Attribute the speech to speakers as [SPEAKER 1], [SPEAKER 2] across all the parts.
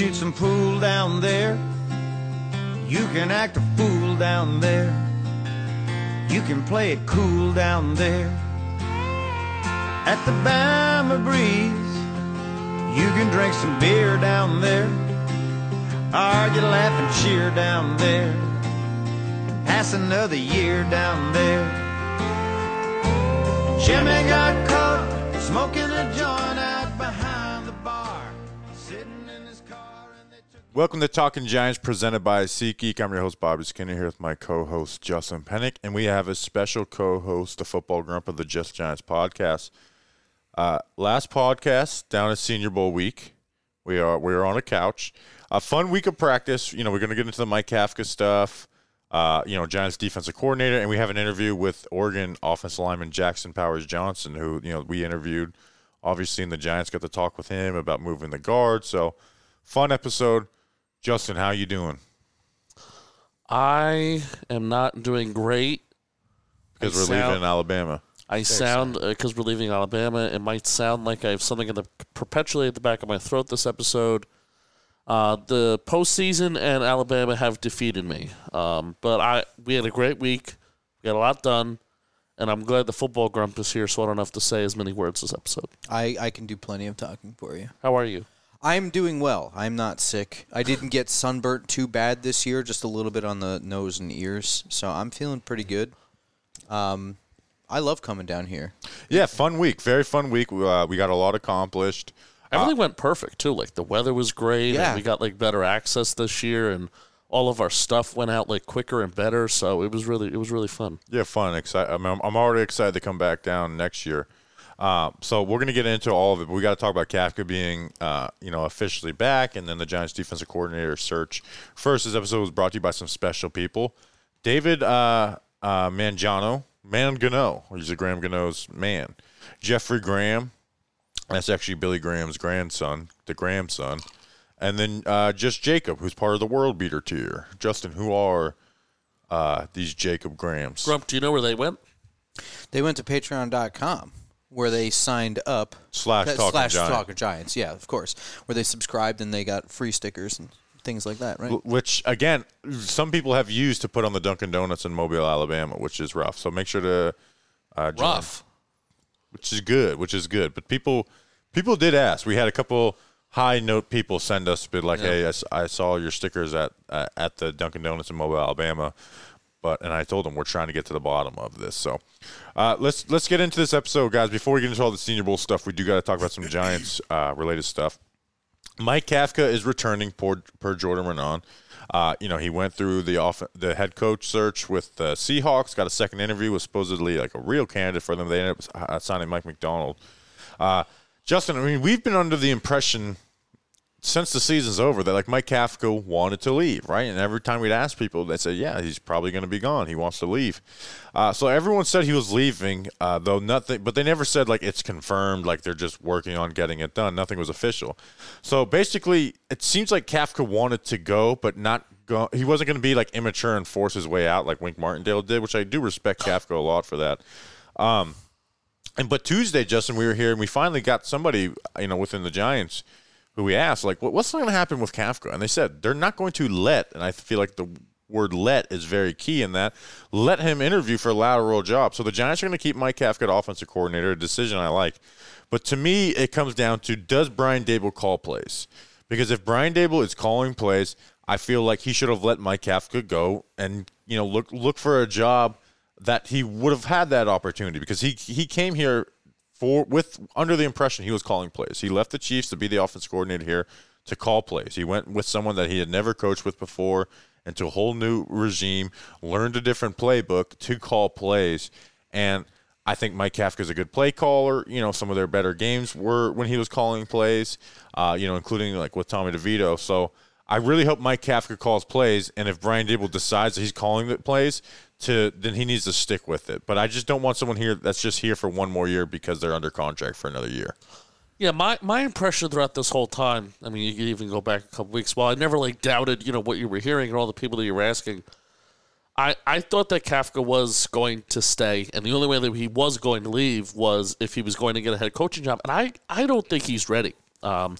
[SPEAKER 1] shoot some pool down there. You can act a fool down there. You can play it cool down there. At the Bama Breeze, you can drink some beer down there. Argue, laugh, and cheer down there. Pass another year down there. Jimmy got caught smoking a joint out
[SPEAKER 2] Welcome to Talking Giants, presented by SeatGeek. I'm your host, Bobby Skinner, here with my co-host, Justin Penik, and we have a special co-host, the football grump of the Just Giants podcast. Uh, last podcast down at Senior Bowl week, we are we are on a couch. A fun week of practice. You know, we're going to get into the Mike Kafka stuff. Uh, you know, Giants defensive coordinator, and we have an interview with Oregon offensive lineman Jackson Powers Johnson, who you know we interviewed. Obviously, and the Giants got to talk with him about moving the guard. So, fun episode. Justin, how you doing?
[SPEAKER 3] I am not doing great.
[SPEAKER 2] Because
[SPEAKER 3] I
[SPEAKER 2] we're
[SPEAKER 3] sound-
[SPEAKER 2] leaving Alabama.
[SPEAKER 3] I sound because we're leaving Alabama. It might sound like I have something in the perpetually at the back of my throat this episode. Uh, the postseason and Alabama have defeated me, um, but I we had a great week. We got a lot done, and I'm glad the football grump is here, so I don't have to say as many words this episode.
[SPEAKER 4] I, I can do plenty of talking for you.
[SPEAKER 3] How are you?
[SPEAKER 4] I'm doing well. I'm not sick. I didn't get sunburnt too bad this year, just a little bit on the nose and ears. So I'm feeling pretty good. Um, I love coming down here.
[SPEAKER 2] Yeah, fun week. Very fun week. Uh, we got a lot accomplished.
[SPEAKER 3] Everything went perfect too. Like the weather was great,
[SPEAKER 4] Yeah.
[SPEAKER 3] and we got like better access this year, and all of our stuff went out like quicker and better. So it was really it was really fun.
[SPEAKER 2] Yeah, fun. Excited. I'm, I'm already excited to come back down next year. Uh, so we're going to get into all of it. But we got to talk about Kafka being, uh, you know, officially back, and then the Giants' defensive coordinator search. First, this episode was brought to you by some special people. David uh, uh, Mangiano, Man Gano, he's a Graham Gano's man. Jeffrey Graham, that's actually Billy Graham's grandson, the grandson. And then uh, just Jacob, who's part of the World Beater tier. Justin, who are uh, these Jacob Grahams?
[SPEAKER 3] Grump, do you know where they went?
[SPEAKER 4] They went to patreon.com where they signed up.
[SPEAKER 2] Slash
[SPEAKER 4] That-
[SPEAKER 2] Talking
[SPEAKER 4] slash
[SPEAKER 2] Giant.
[SPEAKER 4] Talking Giants, yeah, of course. Where they subscribed and they got free stickers and things like that, right?
[SPEAKER 2] which again some people have used to put on the Dunkin' Donuts in Mobile, Alabama, which is rough. So make sure to uh, join,
[SPEAKER 3] Rough.
[SPEAKER 2] which is good, which is good. But people people did ask. We had a couple high note people send us, be like, "Hey, I saw your stickers at uh, at the Dunkin' Donuts in Mobile, Alabama." But and I told them we're trying to get to the bottom of this. So uh, let's let's get into this episode, guys. Before we get into all the Senior Bowl stuff, we do got to talk about some Giants uh, related stuff. Mike Kafka is returning per, per Jordan Raanan. Uh, you know, he went through the off the head coach search with the Seahawks, got a second interview, was supposedly like a real candidate for them. They ended up uh, signing Mike Macdonald. Uh, Justin, I mean, we've been under the impression since the season's over that like Mike Kafka wanted to leave, right? And every time we'd ask people, they said, "Yeah, he's probably going to be gone. He wants to leave." Uh, so everyone said he was leaving, uh, though nothing. But they never said like it's confirmed, like they're just working on getting it done. Nothing was official. So basically, it seems like Kafka wanted to go, but not go. He wasn't going to be like immature and force his way out like Wink Martindale did, which I do respect Kafka a lot for that. Um, and but Tuesday, Justin, we were here and we finally got somebody, you know, within the Giants who we asked, like, what, what's going to happen with Kafka? And they said they're not going to let, and I feel like the word let is very key in that, let him interview for a lateral job. So the Giants are going to keep Mike Kafka at offensive coordinator, a decision I like. But to me, it comes down to does Brian Daboll call plays? Because if Brian Daboll is calling plays, I feel like he should have let Mike Kafka go and, you know, look look for a job that he would have had that opportunity because he he came here for with under the impression he was calling plays. He left the Chiefs to be the offense coordinator here to call plays. He went with someone that he had never coached with before into a whole new regime, learned a different playbook to call plays, and I think Mike Kafka is a good play caller. You know, some of their better games were when he was calling plays. Uh, you know, including like with Tommy DeVito. So I really hope Mike Kafka calls plays, and if Brian Daboll decides that he's calling the plays, to then he needs to stick with it. But I just don't want someone here that's just here for one more year because they're under contract for another year.
[SPEAKER 3] Yeah, my, my impression throughout this whole time, I mean, you could even go back a couple weeks. While I never like doubted, you know, what you were hearing and all the people that you were asking, I, I thought that Kafka was going to stay, and the only way that he was going to leave was if he was going to get a head coaching job. And I, I don't think he's ready. Um,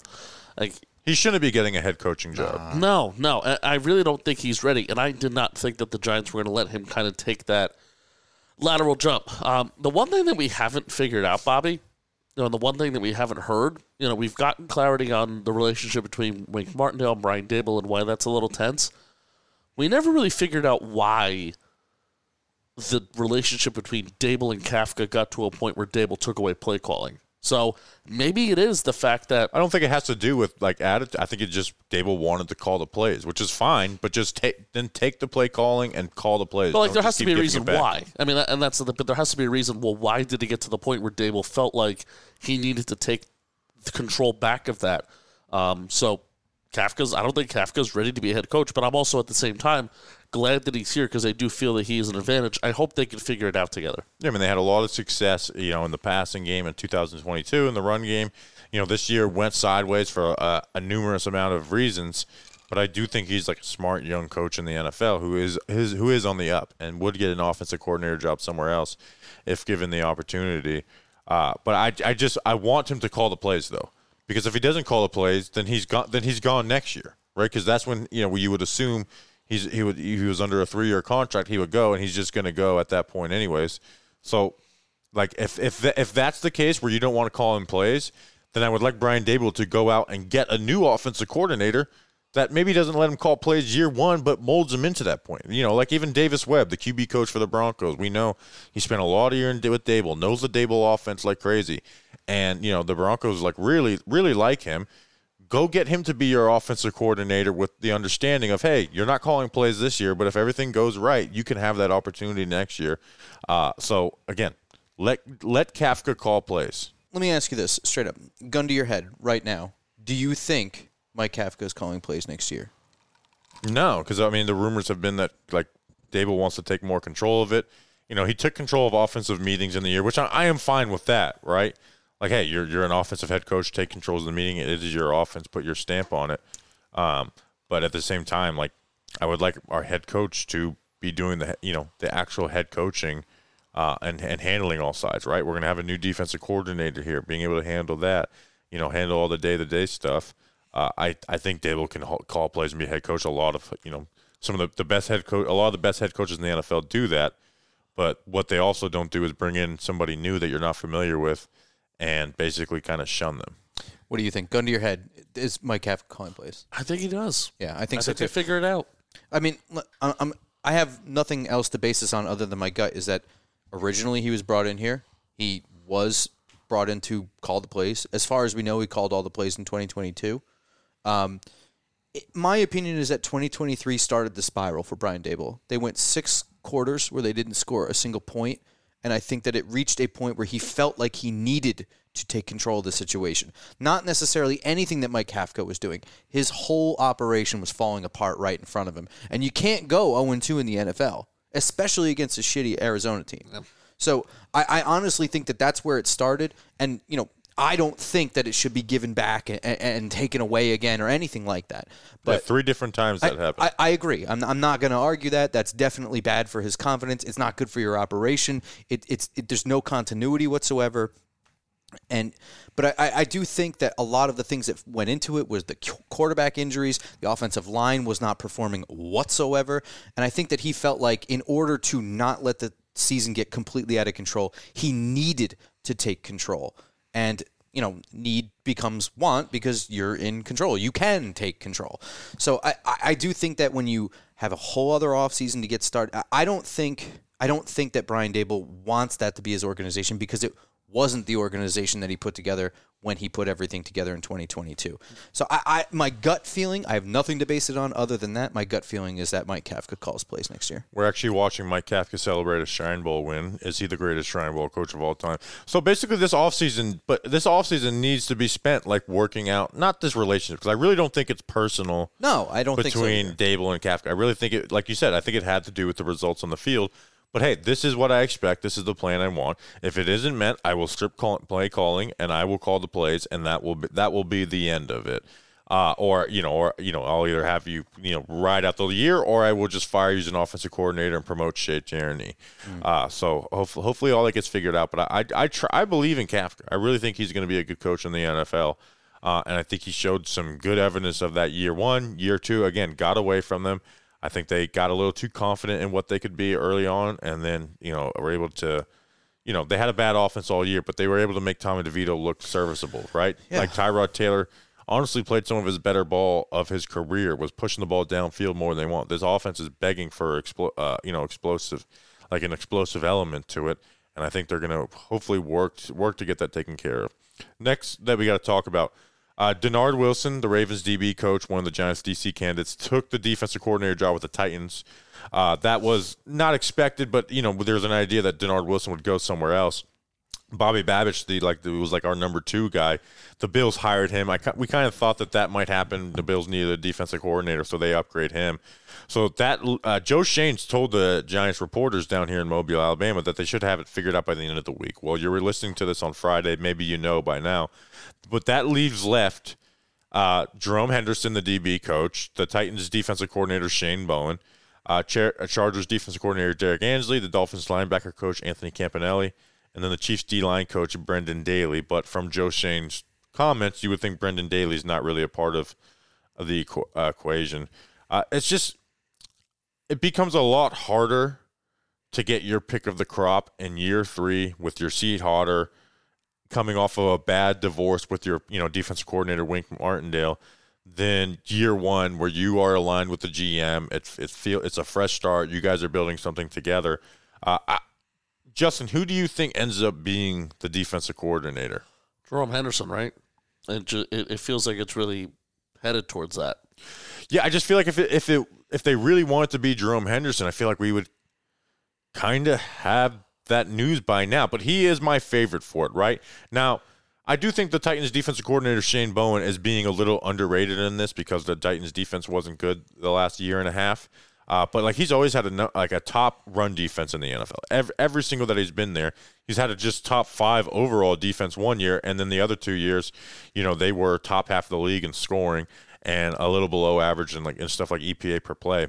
[SPEAKER 3] like
[SPEAKER 2] He shouldn't be getting a head coaching job.
[SPEAKER 3] No, no, I- I really don't think he's ready, and I did not think that the Giants were going to let him kind of take that lateral jump. Um, the one thing that we haven't figured out, Bobby, you know, the one thing that we haven't heard, you know, we've gotten clarity on the relationship between Wink Martindale and Brian Daboll and why that's a little tense. We never really figured out why the relationship between Daboll and Kafka got to a point where Daboll took away play calling. So maybe it is the fact that
[SPEAKER 2] I don't think it has to do with like attitude. I think it just Daboll wanted to call the plays, which is fine, but just take then take the play calling and call the plays.
[SPEAKER 3] But like,
[SPEAKER 2] Don't
[SPEAKER 3] there has to be a reason why. I mean, and that's the. But there has to be a reason. Well, why did it get to the point where Daboll felt like he needed to take the control back of that? Um, so Kafka's. I don't think Kafka's ready to be a head coach, but I'm also at the same time glad that he's here because I do feel that he is an advantage. I hope they can figure it out together.
[SPEAKER 2] Yeah, I mean, they had a lot of success, you know, in the passing game in 2022, in the run game. You know, this year went sideways for a, a numerous amount of reasons, but I do think he's like a smart young coach in the NFL who is his who is on the up and would get an offensive coordinator job somewhere else if given the opportunity. Uh, but I, I just I want him to call the plays though, because if he doesn't call the plays, then he's gone. Then he's gone next year, right? Because that's when you know you would assume he's he would he was under a three year contract, he would go, and he's just going to go at that point anyways. So, like if if if that's the case where you don't want to call him plays, then I would like Brian Daboll to go out and get a new offensive coordinator that maybe doesn't let him call plays year one, but molds him into that point. You know, like even Davis Webb, the QB coach for the Broncos, we know he spent a lot of year in, with Daboll, knows the Daboll offense like crazy, and you know the Broncos like really really like him go get him to be your offensive coordinator with the understanding of hey you're not calling plays this year but if everything goes right you can have that opportunity next year. Uh, so again let let kafka call plays.
[SPEAKER 4] Let me ask you this straight up, gun to your head right now. Do you think Mike Kafka is calling plays next year?
[SPEAKER 2] no because i mean the rumors have been that like Daboll wants to take more control of it. You know he took control of offensive meetings in the year which i, I am fine with that right like hey you're, you're an offensive head coach take control of the meeting. It is your offense. Put your stamp on it. Um, but at the same time like i would like our head coach to be doing the you know the actual head coaching uh, and and handling all sides right? We're gonna have a new defensive coordinator here. Being able to handle that you know handle all the day to day stuff uh, I I think Daboll can call plays and be head coach. A lot of you know some of the, the best head coach, a lot of the best head coaches in the NFL do that. But what they also don't do is bring in somebody new that you're not familiar with, and basically kind of shun them.
[SPEAKER 4] What do you think? Gun to your head, is Mike Kafka calling plays?
[SPEAKER 3] I think he does.
[SPEAKER 4] Yeah, I
[SPEAKER 3] I
[SPEAKER 4] think so
[SPEAKER 3] think they figure it out.
[SPEAKER 4] I mean, l- I- I'm, I have nothing else to base this on other than my gut. Is that originally he was brought in here? He was brought in to call the plays. As far as we know, he called all the plays in 2022. Um, it- my opinion is that 2023 started the spiral for Brian Daboll. They went six quarters where they didn't score a single point, and I think that it reached a point where he felt like he needed to take control of the situation. Not necessarily anything that Mike Kafka was doing. His whole operation was falling apart right in front of him, and you can't go 0 2 in the NFL, especially against a shitty Arizona team. So I, I honestly think that that's where it started, and you know. I don't think that it should be given back and, and taken away again or anything like that.
[SPEAKER 2] But
[SPEAKER 4] But
[SPEAKER 2] three different times that happened.
[SPEAKER 4] I, I agree. I'm, I'm not going to argue that. That's definitely bad for his confidence. It's not good for your operation. It, it's it, there's no continuity whatsoever. And but I- I, I do think that a lot of the things that went into it was the quarterback injuries. The offensive line was not performing whatsoever, and I think that he felt like in order to not let the season get completely out of control, he needed to take control. And you know, need becomes want because you're in control. You can take control. So I, I, do think that when you have a whole other offseason to get started, I don't think I don't think that Brian Daboll wants that to be his organization because it wasn't the organization that he put together when he put everything together in 2022. So I, I my gut feeling, I have nothing to base it on other than that. My gut feeling is that Mike Kafka calls plays next year.
[SPEAKER 2] We're actually watching Mike Kafka celebrate a Shrine Bowl win. Is he the greatest Shrine Bowl coach of all time? So basically, this offseason, but this offseason needs to be spent like working out, not this relationship, because I really don't think it's personal
[SPEAKER 4] No, I don't think so.
[SPEAKER 2] between. Daboll and Kafka. I really think it, like you said, I think it had to do with the results on the field. But hey, this is what I expect. This is the plan I want. If it isn't met, I will strip call, play calling, and I will call the plays, and that will be, that will be the end of it. Uh, or you know, or you know, I'll either have you you know ride out the year, or I will just fire you as an offensive coordinator and promote Shea Tierney. Uh, so hopefully, hopefully all that gets figured out. But I I I, try, I believe in Kafka. I really think he's going to be a good coach in the NFL. Uh, and I think he showed some good evidence of that year one, year two. Again, got away from them. I think they got a little too confident in what they could be early on, and then you know were able to, you know, they had a bad offense all year, but they were able to make Tommy DeVito look serviceable, right?
[SPEAKER 4] Yeah.
[SPEAKER 2] Like Tyrod Taylor, honestly played some of his better ball of his career. Was pushing the ball downfield more than they want. This offense is begging for explo- uh, you know, explosive, like an explosive element to it, and I think they're going to hopefully work work to get that taken care of. Next, that we got to talk about. Uh, Dennard Wilson, the Ravens DB coach, one of the Giants DC candidates, took the defensive coordinator job with the Titans. Uh, that was not expected, but you know there was an idea that Dennard Wilson would go somewhere else. Bobby Babich, the like the, was like our number two guy. The Bills hired him. I we kind of thought that that might happen. The Bills needed a defensive coordinator, so they upgrade him. So that uh, Joe Schoen told the Giants reporters down here in Mobile, Alabama, that they should have it figured out by the end of the week. Well, you're listening to this on Friday. Maybe you know by now, but that leaves left uh, Jerome Henderson, the DB coach, the Titans defensive coordinator Shane Bowen, uh, Char- uh, Chargers defensive coordinator Derrick Ansley, the Dolphins linebacker coach Anthony Campanile, and then the Chiefs D line coach Brendan Daly. But from Joe Schoen's comments, you would think Brendan Daly is not really a part of, of the equ- uh, equation. Uh, it's just it becomes a lot harder to get your pick of the crop in year three with your seat hotter coming off of a bad divorce with your you know defensive coordinator Wink Martindale than year one where you are aligned with the GM. It it feel it's a fresh start. You guys are building something together. Uh, I, Justin, who do you think ends up being the defensive coordinator?
[SPEAKER 3] Jerome Henderson, right? It, ju- it it feels like it's really headed towards that.
[SPEAKER 2] Yeah, I just feel like if it, if it if they really want it to be Jerome Henderson, I feel like we would kind of have that news by now. But he is my favorite for it, right? Now, I do think the Titans defensive coordinator Shane Bowen is being a little underrated in this because the Titans defense wasn't good the last year and a half. Uh, but like he's always had a like a top run defense in the NFL. Every, every single that he's been there, he's had a just top five overall defense one year, and then the other two years, you know, they were top half of the league in scoring and a little below average and like and stuff like EPA per play.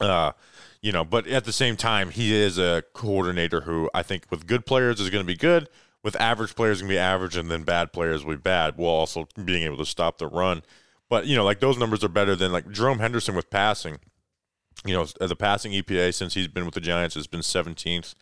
[SPEAKER 2] Uh, you know, but at the same time, he is a coordinator who I think with good players is going to be good, with average players going to be average, and then bad players will be bad, while also being able to stop the run. But you know, like those numbers are better than like Jerome Henderson with passing. You know, the passing EPA since he's been with the Giants has been 17th.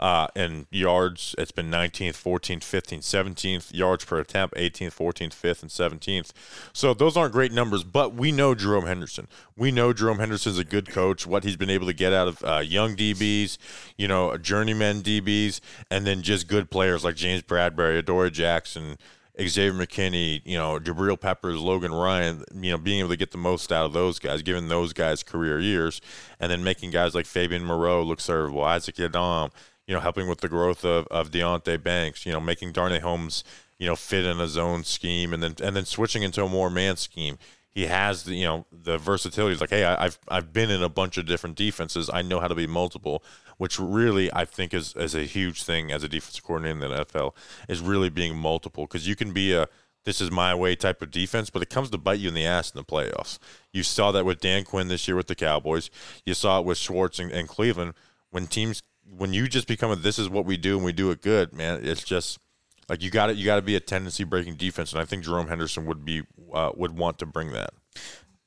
[SPEAKER 2] Uh, in yards, it's been 19th, 14th, 15th, 17th. Yards per attempt, 18th, 14th, 5th, and 17th. So those aren't great numbers, but we know Jerome Henderson. We know Jerome Henderson's a good coach, what he's been able to get out of uh, young DBs, you know, journeyman DBs, and then just good players like James Bradberry, Adoree' Jackson, Xavier McKinney, you know, Jabril Peppers, Logan Ryan, you know, being able to get the most out of those guys, giving those guys career years, and then making guys like Fabian Moreau look servable, Isaac Yiadom, you know, helping with the growth of, of Deonte Banks, you know, making Darnay Holmes, you know, fit in a zone scheme and then and then switching into a more man scheme. He has the you know the versatility. He's like, hey, I, I've I've been in a bunch of different defenses. I know how to be multiple, which really I think is is a huge thing as a defensive coordinator in the NFL is really being multiple because you can be a this is my way type of defense, but it comes to bite you in the ass in the playoffs. You saw that with Dan Quinn this year with the Cowboys. You saw it with Schwartz and, and Cleveland when teams when you just become a this is what we do and we do it good, man. It's just like you got to you got to be a tendency breaking defense, and I think Jerome Henderson would be uh, would want to bring that.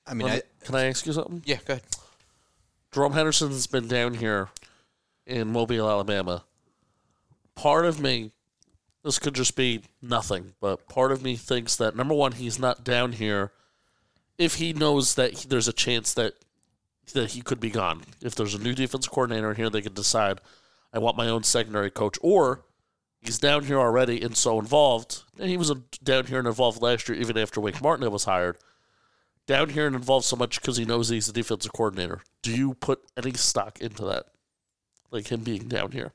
[SPEAKER 4] I mean, I,
[SPEAKER 3] Can I ask you something?
[SPEAKER 4] yeah, go ahead.
[SPEAKER 3] Jerome Henderson's been down here in Mobile, Alabama. Part of me, this could just be nothing, but part of me thinks that number one, he's not down here if he knows that he, there's a chance that that he could be gone. If there's a new defense coordinator here, they could decide, I want my own secondary coach, or he's down here already and so involved. And he was down here and involved last year, even after Wink Martindale was hired down here and involved so much because he knows he's the defensive coordinator. Do you put any stock into that? Like him being down here?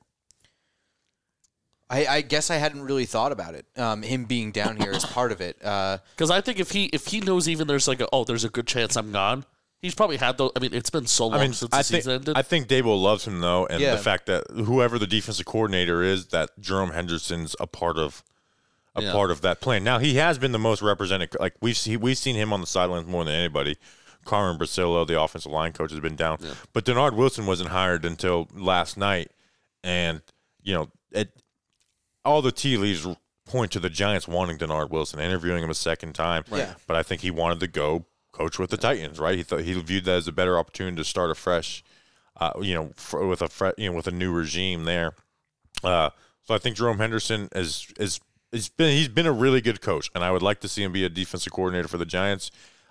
[SPEAKER 4] I, I guess I hadn't really thought about it. Um, him being down here is part of it. Uh,
[SPEAKER 3] Because I think if he if he knows even there's like a oh there's a good chance I'm gone. He's probably had those. I mean, it's been so long
[SPEAKER 2] I mean,
[SPEAKER 3] since the
[SPEAKER 2] I think
[SPEAKER 3] season ended.
[SPEAKER 2] I think Daboll loves him though, and
[SPEAKER 4] Yeah.
[SPEAKER 2] the fact that whoever the defensive coordinator is, that Jerome Henderson's a part of a
[SPEAKER 3] Yeah.
[SPEAKER 2] part of that plan. Now he has been the most represented. Like we've seen, we've seen him on the sidelines more than anybody. Carmen Bricillo, the offensive line coach, has been down, but Dennard Wilson wasn't hired until last night, and you know it. All the tea leaves point to the Giants wanting Dennard Wilson, interviewing him a second time.
[SPEAKER 4] Yeah.
[SPEAKER 2] But I think he wanted to go coach with the Titans, right? He thought he viewed that as a better opportunity to start afresh, uh, you know, for, with a fre- you know with a new regime there. Uh, so I think Jerome Henderson is is he's been he's been a really good coach, and I would like to see him be a defensive coordinator for the Giants.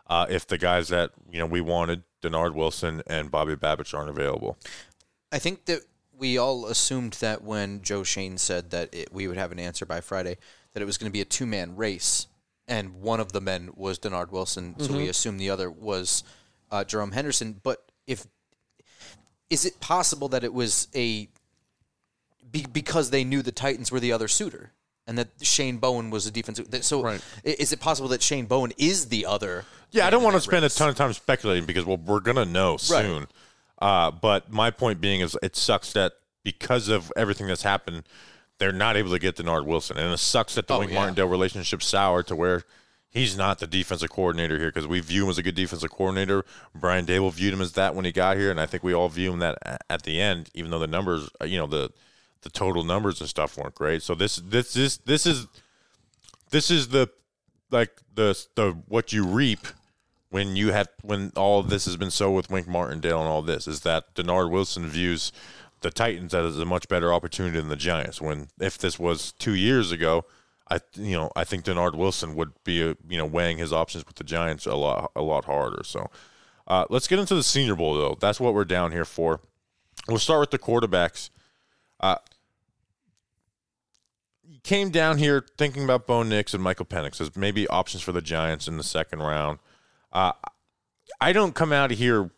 [SPEAKER 2] Uh, if the guys that you know we wanted, Dennard Wilson and Bobby Babich, aren't available.
[SPEAKER 4] I think that we all assumed that when Joe Schoen said that it, we would have an answer by Friday, that it was going to be a two man race, and one of the men was Dennard Wilson. So we assumed the other was uh, Jerome Henderson. But if is it possible that it was a be, because they knew the Titans were the other suitor? And that Shane Bowen was a defensive. that- So,
[SPEAKER 3] Right.
[SPEAKER 4] is it possible that Shane Bowen is the other?
[SPEAKER 2] Yeah, I don't want to spend
[SPEAKER 4] race?
[SPEAKER 2] a ton of time speculating because well, we're gonna know soon. Uh, but my point being is, it sucks that because of everything that's happened, they're not able to get Dennard Wilson, and it sucks that the
[SPEAKER 4] Oh,
[SPEAKER 2] Wink
[SPEAKER 4] yeah.
[SPEAKER 2] Martindale relationship sour to where he's not the defensive coordinator here because we view him as a good defensive coordinator. Brian Daboll viewed him as that when he got here, and I think we all view him that at the end, even though the numbers, uh, you know, the the total numbers and stuff weren't great. So this this this this is this is the like the the what you reap when you have when all this has been so with Wink Martindale and all this is that Dennard Wilson views the Titans as a much better opportunity than the Giants. When if this was two years ago, I you know I think Dennard Wilson would be uh, you know weighing his options with the Giants a lot a lot harder. So uh, let's get into the Senior Bowl though. That's what we're down here for. We'll start with the quarterbacks. Uh, came down here thinking about Bo Nix and Michael Penix as maybe options for the Giants in the second round. Uh, I don't come out of here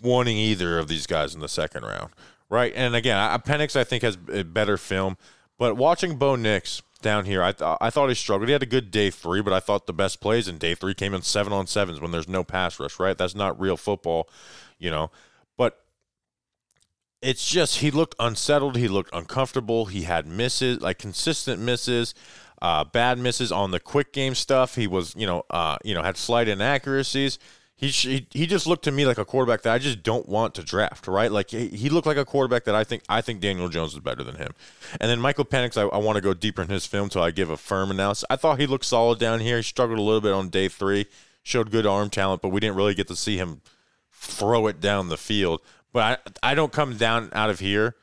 [SPEAKER 2] wanting either of these guys in the second round, right? And again, I, Penix I think has a better film, but watching Bo Nix down here, I th- I thought he struggled. He had a good day three, but I thought the best plays in day three came in seven on sevens when there's no pass rush, right? That's not real football, you know. But it's just he looked unsettled. He looked uncomfortable. He had misses, like consistent misses, uh, bad misses on the quick game stuff. He was, you know, uh, you know, had slight inaccuracies. He, he just looked to me like a quarterback that I just don't want to draft, right? Like he, he looked like a quarterback that I think I think Daniel Jones is better than him. And then Michael Penix, I, I want to go deeper in his film so I give a firm analysis. I thought he looked solid down here. He struggled a little bit on day three, showed good arm talent, but we didn't really get to see him throw it down the field. But I, I don't come down out of here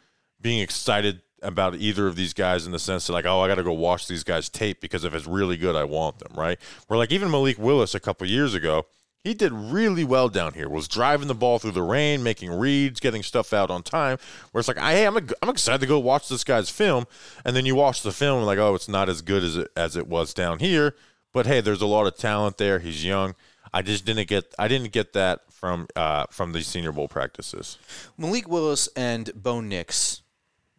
[SPEAKER 2] being excited about either of these guys in the sense that like, oh, I got to go watch these guys tape because if it's really good, I want them, right? Where like even Malik Willis a couple years ago, he did really well down here. Was driving the ball through the rain, making reads, getting stuff out on time. Where it's like, hey, I'm, a, I'm excited to go watch this guy's film, and then you watch the film and like, oh, it's not as good as it as it was down here. But hey, there's a lot of talent there. He's young. I just didn't get I didn't get that from uh, from these Senior Bowl practices.
[SPEAKER 4] Malik Willis and Bo Nix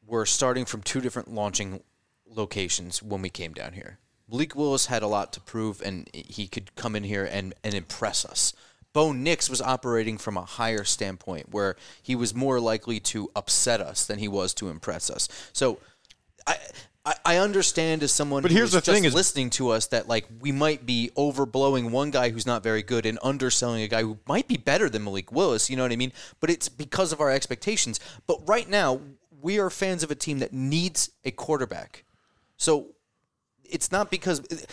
[SPEAKER 4] were starting from two different launching locations when we came down here. Malik Willis had a lot to prove, and he could come in here and, and impress us. Bo Nix was operating from a higher standpoint where he was more likely to upset us than he was to impress us. So I I, I understand as someone
[SPEAKER 2] But here's the
[SPEAKER 4] just
[SPEAKER 2] thing is-
[SPEAKER 4] listening to us that like we might be overblowing one guy who's not very good and underselling a guy who might be better than Malik Willis, you know what I mean? But it's because of our expectations. But right now, we are fans of a team that needs a quarterback. So it's not because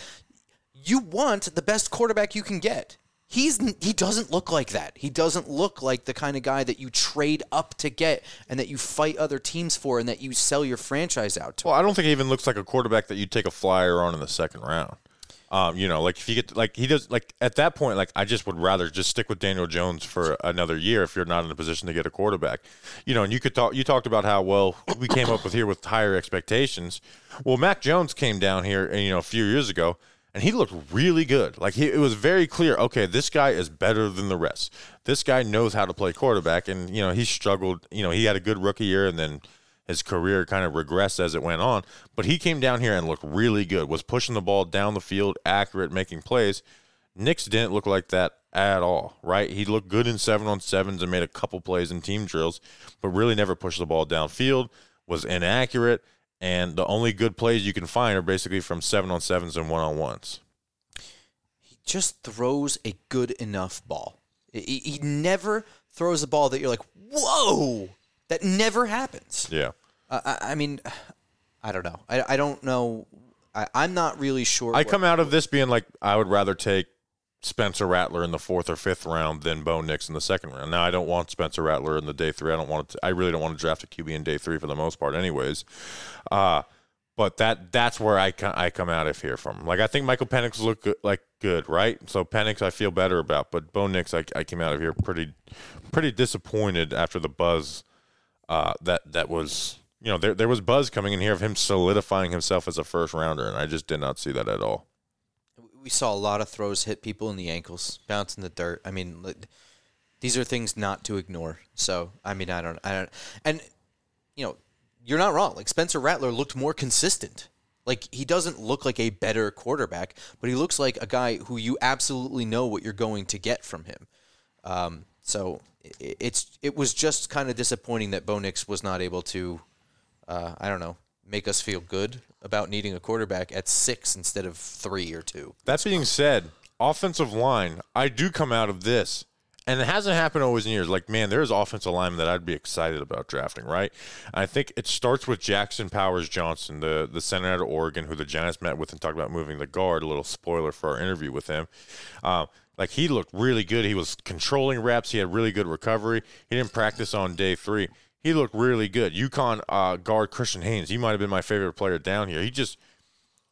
[SPEAKER 4] you want the best quarterback you can get. He's he doesn't look like that. He doesn't look like the kind of guy that you trade up to get and that you fight other teams for and that you sell your franchise out to.
[SPEAKER 2] Well, I don't think he even looks like a quarterback that you take a flyer on in the second round. Um, you know, like if you get like he does like at that point, like I just would rather just stick with Daniel Jones for another year if you're not in a position to get a quarterback. You know, and you could talk. You talked about how well we came up with here with higher expectations. Well, Mac Jones came down here, and you know, a few years ago, and he looked really good. Like he, it was very clear. Okay, this guy is better than the rest. This guy knows how to play quarterback, and you know, he struggled. You know, he had a good rookie year, and then his career kind of regressed as it went on. But he came down here and looked really good. Was pushing the ball down the field, accurate, making plays. Nix didn't look like that at all, right? He looked good in seven on sevens and made a couple plays in team drills, but really never pushed the ball downfield. Was inaccurate, and the only good plays you can find are basically from seven on sevens and one on ones.
[SPEAKER 4] he just throws a good enough ball. He, he never throws a ball that you're like, whoa, that never happens.
[SPEAKER 2] Yeah.
[SPEAKER 4] Uh, I, I mean, I don't know. I, I don't know. I, I'm not really sure.
[SPEAKER 2] I come out of this being like I would rather take Spencer Rattler in the fourth or fifth round than Bo Nix in the second round. Now I don't want Spencer Rattler in the day three. I don't want to. I really don't want to draft a QB in day three for the most part, anyways. Uh, but that that's where I I come out of here from. Like I think Michael Penix look good, like good, right? So Penix I feel better about, but Bo Nix I, I came out of here pretty pretty disappointed after the buzz uh, that that was. You know, there there was buzz coming in here of him solidifying himself as a first rounder, and I just did not see that at all.
[SPEAKER 4] We saw a lot of throws hit people in the ankles, bounce in the dirt. I mean, these are things not to ignore. So, I mean, I don't, I don't, and you know, you're not wrong. Like Spencer Rattler looked more consistent. Like he doesn't look like a better quarterback, but he looks like a guy who you absolutely know what you're going to get from him. Um, so i- it's it was just kind of disappointing that Bo Nix was not able to, uh, I don't know, make us feel good about needing a quarterback at six instead of three or two.
[SPEAKER 2] That being said, offensive line, I do come out of this, and it hasn't happened always in years. Like, man, there's offensive linemen that I'd be excited about drafting, right? I think it starts with Jackson Powers Johnson, the the center out of Oregon, who the Giants met with and talked about moving the guard. A little spoiler for our interview with him. Um, like he looked really good. He was controlling reps. He had really good recovery. He didn't practice on day three. He looked really good. UConn uh, guard Christian Haynes. He might have been my favorite player down here. He just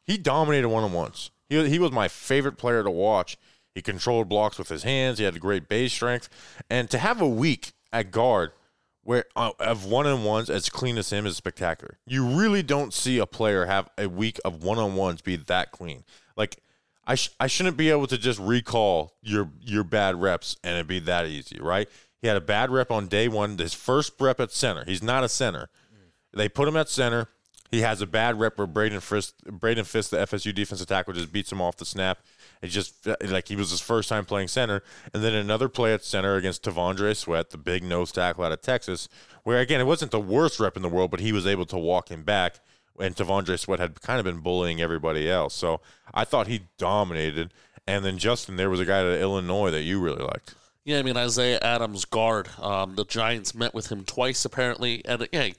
[SPEAKER 2] he dominated one on ones. He, he was my favorite player to watch. He controlled blocks with his hands. He had great base strength, and to have a week at guard where uh, of one on ones as clean as him is spectacular. You really don't see a player have a week of one on ones be that clean. Like I sh- I shouldn't be able to just recall your your bad reps and it be that easy, right? He had a bad rep on day one. His first rep at center. He's not a center. They put him at center. He has a bad rep where Braden Fiske, Braden Fiske, the FSU defensive tackle, just beats him off the snap. It just like he was his first time playing center, and then another play at center against T'Vondre Sweat, the big nose tackle out of Texas, where again it wasn't the worst rep in the world, but he was able to walk him back. And T'Vondre Sweat had kind of been bullying everybody else, so I thought he dominated. And then Justin, there was a guy at Illinois that you really liked.
[SPEAKER 3] Yeah, I mean Isaiah Adams guard. Um, the Giants met with him twice apparently, and yeah,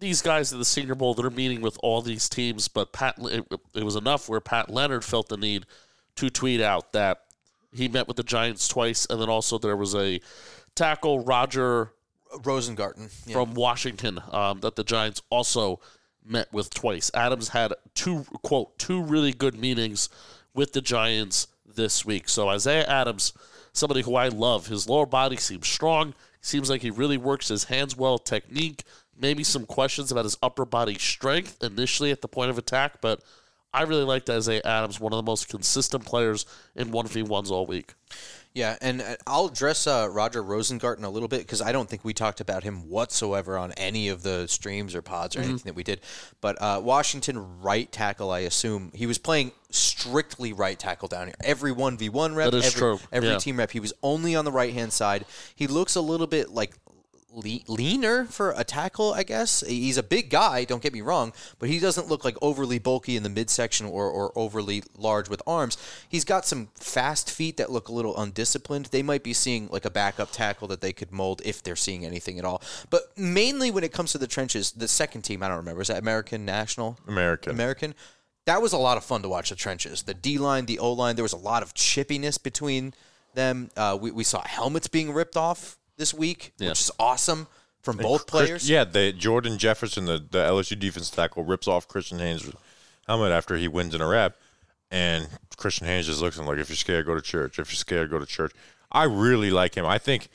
[SPEAKER 3] these guys at the Senior Bowl they're meeting with all these teams, but Pat it, it was enough where Pat Leonard felt the need to tweet out that he met with the Giants twice, and then also there was a tackle Roger
[SPEAKER 4] Rosengarten yeah.
[SPEAKER 3] from Washington um, that the Giants also met with twice. Adams had two quote two really good meetings with the Giants this week. So Isaiah Adams, somebody who I love, his lower body seems strong. Seems like he really works his hands well, technique. Maybe some questions about his upper body strength initially at the point of attack, but I really liked Isaiah Adams, one of the most consistent players in one v ones all week.
[SPEAKER 4] Yeah, and uh, I'll address uh, Roger Rosengarten a little bit because I don't think we talked about him whatsoever on any of the streams or pods or anything that we did. But uh, Washington right tackle, I assume he was playing strictly right tackle down here. Every one v one rep,
[SPEAKER 3] That is
[SPEAKER 4] every,
[SPEAKER 3] true,
[SPEAKER 4] every
[SPEAKER 3] yeah.
[SPEAKER 4] team rep, he was only on the right hand side. He looks a little bit like le- leaner for a tackle, I guess. He's a big guy, don't get me wrong, but he doesn't look like overly bulky in the midsection or, or overly large with arms. He's got some fast feet that look a little undisciplined. They might be seeing like a backup tackle that they could mold if they're seeing anything at all. But mainly when it comes to the trenches, the second team, I don't remember, is that American National?
[SPEAKER 2] American.
[SPEAKER 4] American. That was a lot of fun to watch the trenches. The D line, the O line, there was a lot of chippiness between them. Uh, we, we saw helmets being ripped off this week,
[SPEAKER 3] Yeah.
[SPEAKER 4] which is awesome from both
[SPEAKER 2] Chris-
[SPEAKER 4] players.
[SPEAKER 2] yeah, the Jordan Jefferson, the, the LSU defense tackle, rips off Christian Haynes' helmet after he wins in a rep, and Christian Haynes just looks at him like, "If you're scared, go to church. If you're scared, go to church." I really like him. I think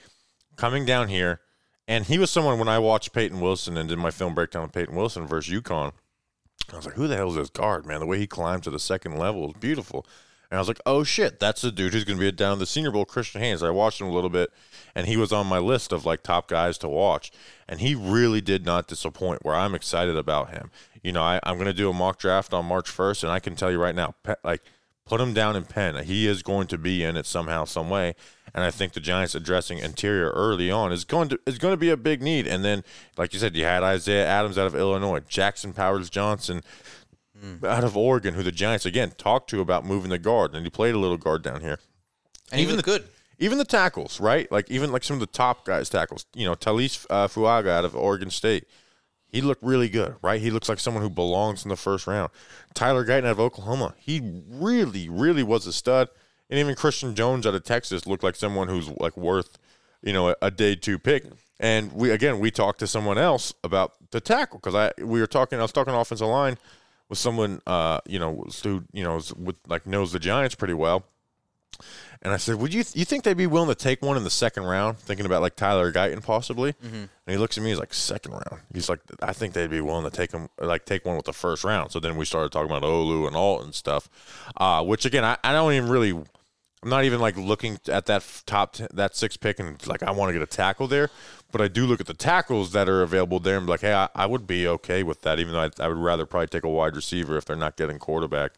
[SPEAKER 2] coming down here, and he was someone when I watched Peyton Wilson and did my film breakdown of Peyton Wilson versus UConn. I was like, "Who the hell is this guard, man? The way he climbed to the second level is beautiful." And I was like, "Oh shit, that's the dude who's going to be down the Senior Bowl." Christian Haynes. I watched him a little bit, and he was on my list of like top guys to watch, and he really did not disappoint. Where I'm excited about him. You know, I, I'm going to do a mock draft on March 1st, and I can tell you right now, pe- like put him down in pen. He is going to be in it somehow, some way. And I think the Giants addressing interior early on is going to is going to be a big need. And then, like you said, you had Isaiah Adams out of Illinois, Jackson Powers Johnson out of Oregon, who the Giants again talked to about moving the guard, and he played a little guard down here.
[SPEAKER 4] and
[SPEAKER 2] even the-
[SPEAKER 4] good.
[SPEAKER 2] Even the tackles, right? Like even like some of the top guys tackles. You know, Taliese uh, Fuaga out of Oregon State. he looked really good, right? He looks like someone who belongs in the first round. Tyler Guyton out of Oklahoma, he really, really was a stud. And even Christian Jones out of Texas looked like someone who's like worth, you know, a, a day two pick. And we again we talked to someone else about the tackle because I we were talking I was talking offensive line with someone uh you know who you know with like knows the Giants pretty well. And I said, "Would you you think they'd be willing to take one in the second round? Thinking about like Tyler Guyton possibly." Mm-hmm. And he looks at me, he's like, "Second round." He's like, "I think they'd be willing to take him like take one with the first round." So then we started talking about Olu and Alt and stuff, uh, which again I, I don't even really. I'm not even like looking at that top t- that six pick and like I want to get a tackle there, but I do look at the tackles that are available there and be like, hey, I, I would be okay with that, even though I, I would rather probably take a wide receiver if they're not getting quarterback.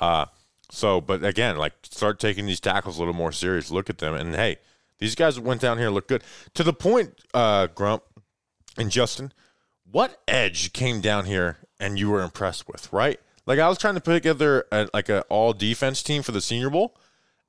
[SPEAKER 2] Uh, so, but again, like start taking these tackles a little more serious. Look at them, and hey, these guys went down here looked good. To the point, uh, Grump and Justin, what edge came down here and you were impressed with, right? Like I was trying to put together a, like an all defense team for the Senior Bowl,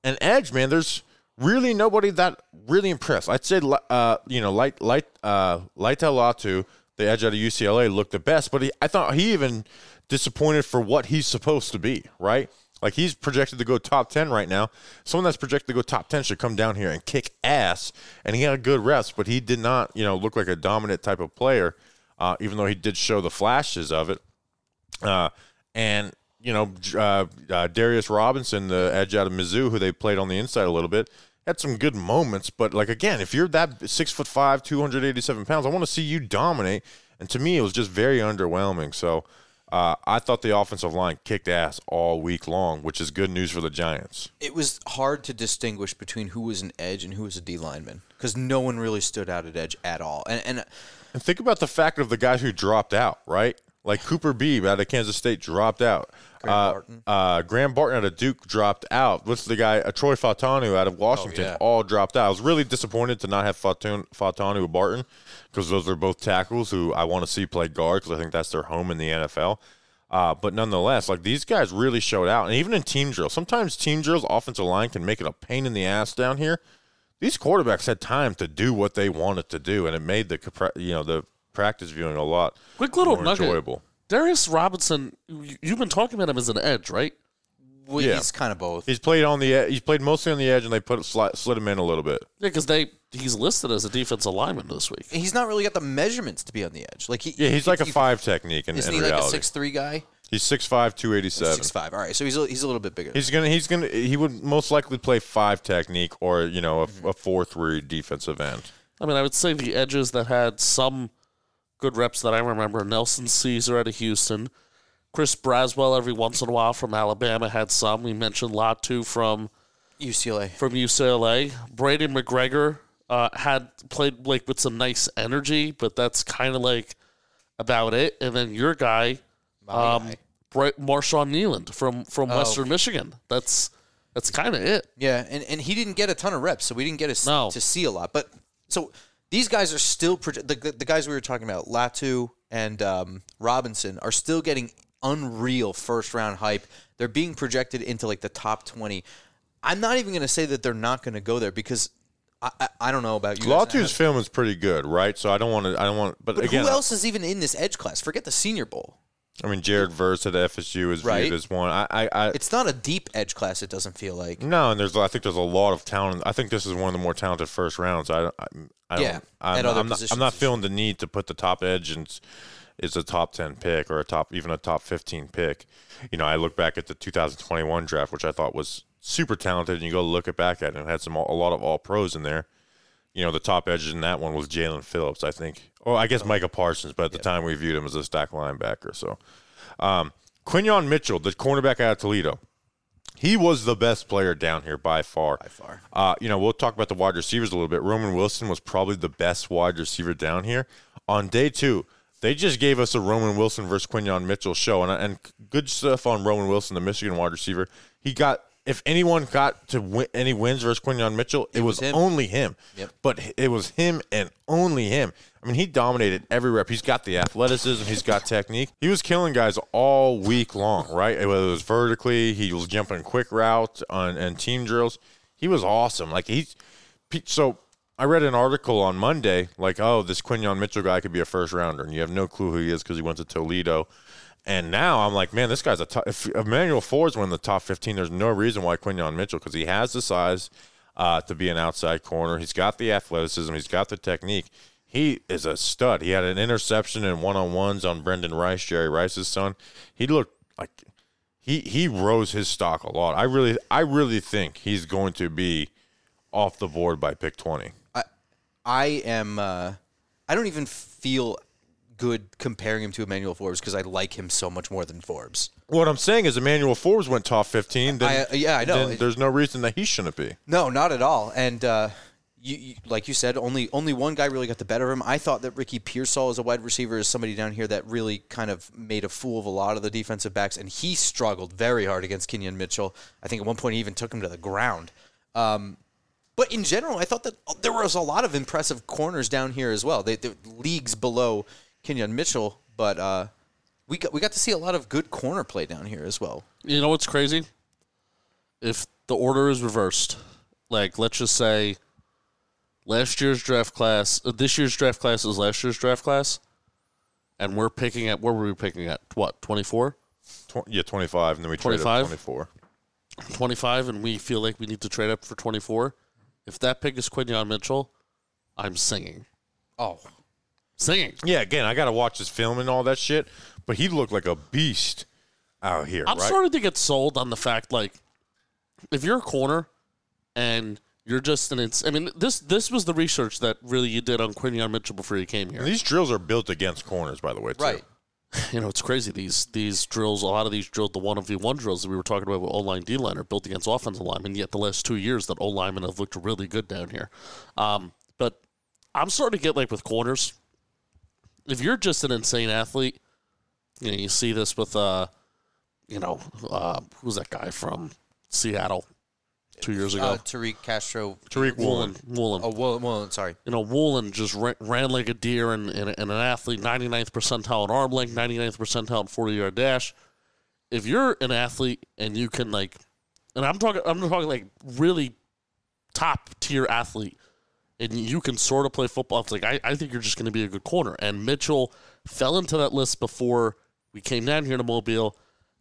[SPEAKER 2] and edge, man, there's really nobody that really impressed. I'd say, uh, you know, light light uh, Laiatu Latu, the edge out of UCLA, looked the best, but he, I thought he even disappointed for what he's supposed to be, right? Like he's projected to go top 10 right now. Someone that's projected to go top 10 should come down here and kick ass. And he had a good reps, but he did not, you know, look like a dominant type of player, uh, even though he did show the flashes of it. Uh, and, you know, uh, uh Darius Robinson, the edge out of Mizzou, who they played on the inside a little bit, had some good moments. But, like, again, if you're that six foot five, 287 pounds, I want to see you dominate. And to me, it was just very underwhelming. So, uh, I thought the offensive line kicked ass all week long, which is good news for the Giants.
[SPEAKER 4] It was hard to distinguish between who was an edge and who was a D lineman because no one really stood out at edge at all. And, and
[SPEAKER 2] and think about the fact of the guys who dropped out, right? Like Cooper Beebe out of Kansas State dropped out. Graham uh, Barton. Uh, Graham Barton out of Duke dropped out. What's the guy? Uh, Troy Fautanu out of Washington oh, yeah. all dropped out. I was really disappointed to not have Fautanu, Fautanu or Barton because those are both tackles who I want to see play guard because I think that's their home in the NFL. Uh, but nonetheless, like these guys really showed out, and even in team drills, sometimes team drills, offensive line can make it a pain in the ass down here. These quarterbacks had time to do what they wanted to do, and it made the you know the practice viewing a lot
[SPEAKER 3] quick little more nugget. enjoyable. Darius Robinson, you've been talking about him as an edge, right?
[SPEAKER 4] Well, yeah. he's kind of both.
[SPEAKER 2] He's played on the he's played mostly on the edge, and they put slid, slid him in a little bit.
[SPEAKER 3] Yeah, because they he's listed as a defensive lineman this week.
[SPEAKER 4] He's not really got the measurements to be on the edge. Like he,
[SPEAKER 2] yeah, he's he, like a five technique. In,
[SPEAKER 4] isn't
[SPEAKER 2] in
[SPEAKER 4] he
[SPEAKER 2] reality.
[SPEAKER 4] like a six three guy?
[SPEAKER 2] He's 6'5", 287.
[SPEAKER 4] 6'5". All right, so he's a, he's a little bit bigger.
[SPEAKER 2] He's gonna he's gonna he would most likely play five technique or you know a, a four three defensive end.
[SPEAKER 3] I mean, I would say the edges that had some good reps that I remember: Nelson Ceaser out of Houston, Chris Braswell every once in a while from Alabama had some. We mentioned Latu from
[SPEAKER 4] UCLA.
[SPEAKER 3] From UCLA, Brady McGregor uh, had played like with some nice energy, but that's kind of like about it. And then your guy um, Marshawn Kneeland from from oh. Western Michigan. That's that's kind of it.
[SPEAKER 4] Yeah, and, and he didn't get a ton of reps, so we didn't get a, no. to see a lot. But so these guys are still proje- the the guys we were talking about, Latu and um, Robinson, are still getting unreal first round hype. They're being projected into like the top twenty. I'm not even going to say that they're not going to go there because I, I, I, don't know about you.
[SPEAKER 2] Latu's film is pretty good, right? So I don't want to. I don't want. But,
[SPEAKER 4] but
[SPEAKER 2] again,
[SPEAKER 4] who else is even in this edge class? Forget the Senior Bowl.
[SPEAKER 2] I mean, Jared Verse at FSU is right. viewed as one. I, I, I,
[SPEAKER 4] it's not a deep edge class. It doesn't feel like.
[SPEAKER 2] No, and there's I think there's a lot of talent. I think this is one of the more talented first rounds. I, I, I
[SPEAKER 4] yeah.
[SPEAKER 2] I'm, I'm, not, I'm not feeling the need to put the top edge and is a top 10 pick or a top even a top 15 pick. You know, I look back at the 2021 draft, which I thought was super talented, and you go look it back at it, and it had some a lot of all pros in there. You know, the top edge in that one was Jaelan Phillips, I think. Oh, I guess Micah Parsons, but at the yeah. time we viewed him as a stack linebacker. So, um, Quinyon Mitchell, the cornerback out of Toledo, he was the best player down here by far.
[SPEAKER 4] By far.
[SPEAKER 2] Uh, you know, we'll talk about the wide receivers a little bit. Roman Wilson was probably the best wide receiver down here. On day two, they just gave us a Roman Wilson versus Quinyon Mitchell show, and, and good stuff on Roman Wilson, the Michigan wide receiver. He got if anyone got to win any wins versus Quinyon Mitchell, it, it was, was him. only him.
[SPEAKER 4] Yep.
[SPEAKER 2] But it was him and only him. I mean, he dominated every rep. He's got the athleticism. He's got technique. He was killing guys all week long, right? Whether it was vertically, he was jumping quick routes on and team drills. He was awesome. Like he's so I read an article on Monday, like, oh, this Quinion Mitchell guy could be a first rounder, and you have no clue who he is because he went to Toledo. And now I'm like, man, this guy's a top. If Emmanuel Forbes' one of the top 15, there's no reason why Quinyon Mitchell, because he has the size uh, to be an outside corner. He's got the athleticism. He's got the technique. He is a stud. He had an interception and one on ones on Brenden Rice, Jerry Rice's son. He looked like he he rose his stock a lot. I really I really think he's going to be off the board by pick 20.
[SPEAKER 4] I am. Uh, I don't even feel good comparing him to Emmanuel Forbes because I like him so much more than Forbes.
[SPEAKER 2] What I'm saying is Emmanuel Forbes went top 15. Then,
[SPEAKER 4] I- uh, yeah, I know.
[SPEAKER 2] then there's no reason that he shouldn't be.
[SPEAKER 4] No, not at all. And uh, you, you, like you said, only only one guy really got the better of him. I thought that Ricky Pearsall as a wide receiver is somebody down here that really kind of made a fool of a lot of the defensive backs, and he struggled very hard against Quinyon Mitchell. I think at one point he even took him to the ground. Um, but in general, I thought that there was a lot of impressive corners down here as well. They, they leagues below Quinyon Mitchell, but uh, we got we got to see a lot of good corner play down here as well.
[SPEAKER 3] You know what's crazy? If the order is reversed, like let's just say last year's draft class, uh, this year's draft class is last year's draft class, and we're picking at where were we picking at? What twenty four?
[SPEAKER 2] Tw- yeah, 25, and then we traded
[SPEAKER 3] 25?
[SPEAKER 2] 24.
[SPEAKER 3] 25 and we feel like we need to trade up for 24 if that pick is Quinyon Mitchell i'm singing
[SPEAKER 4] Oh,
[SPEAKER 3] singing
[SPEAKER 2] Yeah, again, I got to watch his film and all that shit, but he looked like a beast out here,
[SPEAKER 3] i'm
[SPEAKER 2] right?
[SPEAKER 3] starting to get sold on the fact like if you're a corner and you're just an ins- i mean this this was the research that really you did on Quinyon Mitchell before you came here
[SPEAKER 2] And these drills are built against corners, by the way, too.
[SPEAKER 4] right.
[SPEAKER 3] you know, it's crazy. These these drills, a lot of these drills, the one v one drills that we were talking about with O line, D line, are built against offensive linemen. Yet the last two years, that O linemen have looked really good down here. Um, but I'm starting to get like with corners. If you're just an insane athlete, you know, you see this with uh, you know, uh, who's that guy from Seattle two years ago?
[SPEAKER 4] Uh, Tariq Castro.
[SPEAKER 2] Tariq Woolen.
[SPEAKER 3] Woolen, Woolen.
[SPEAKER 4] Oh, Woolen, Woolen, sorry.
[SPEAKER 3] you know, Woolen just ran, ran like a deer and, and, and an athlete, 99th percentile in arm length, 99th percentile in 40 yard dash. If you're an athlete and you can like, and I'm talking, I'm talking like really top tier athlete, and you can sort of play football. It's like I, I think you're just going to be a good corner. And Mitchell fell into that list before we came down here to Mobile,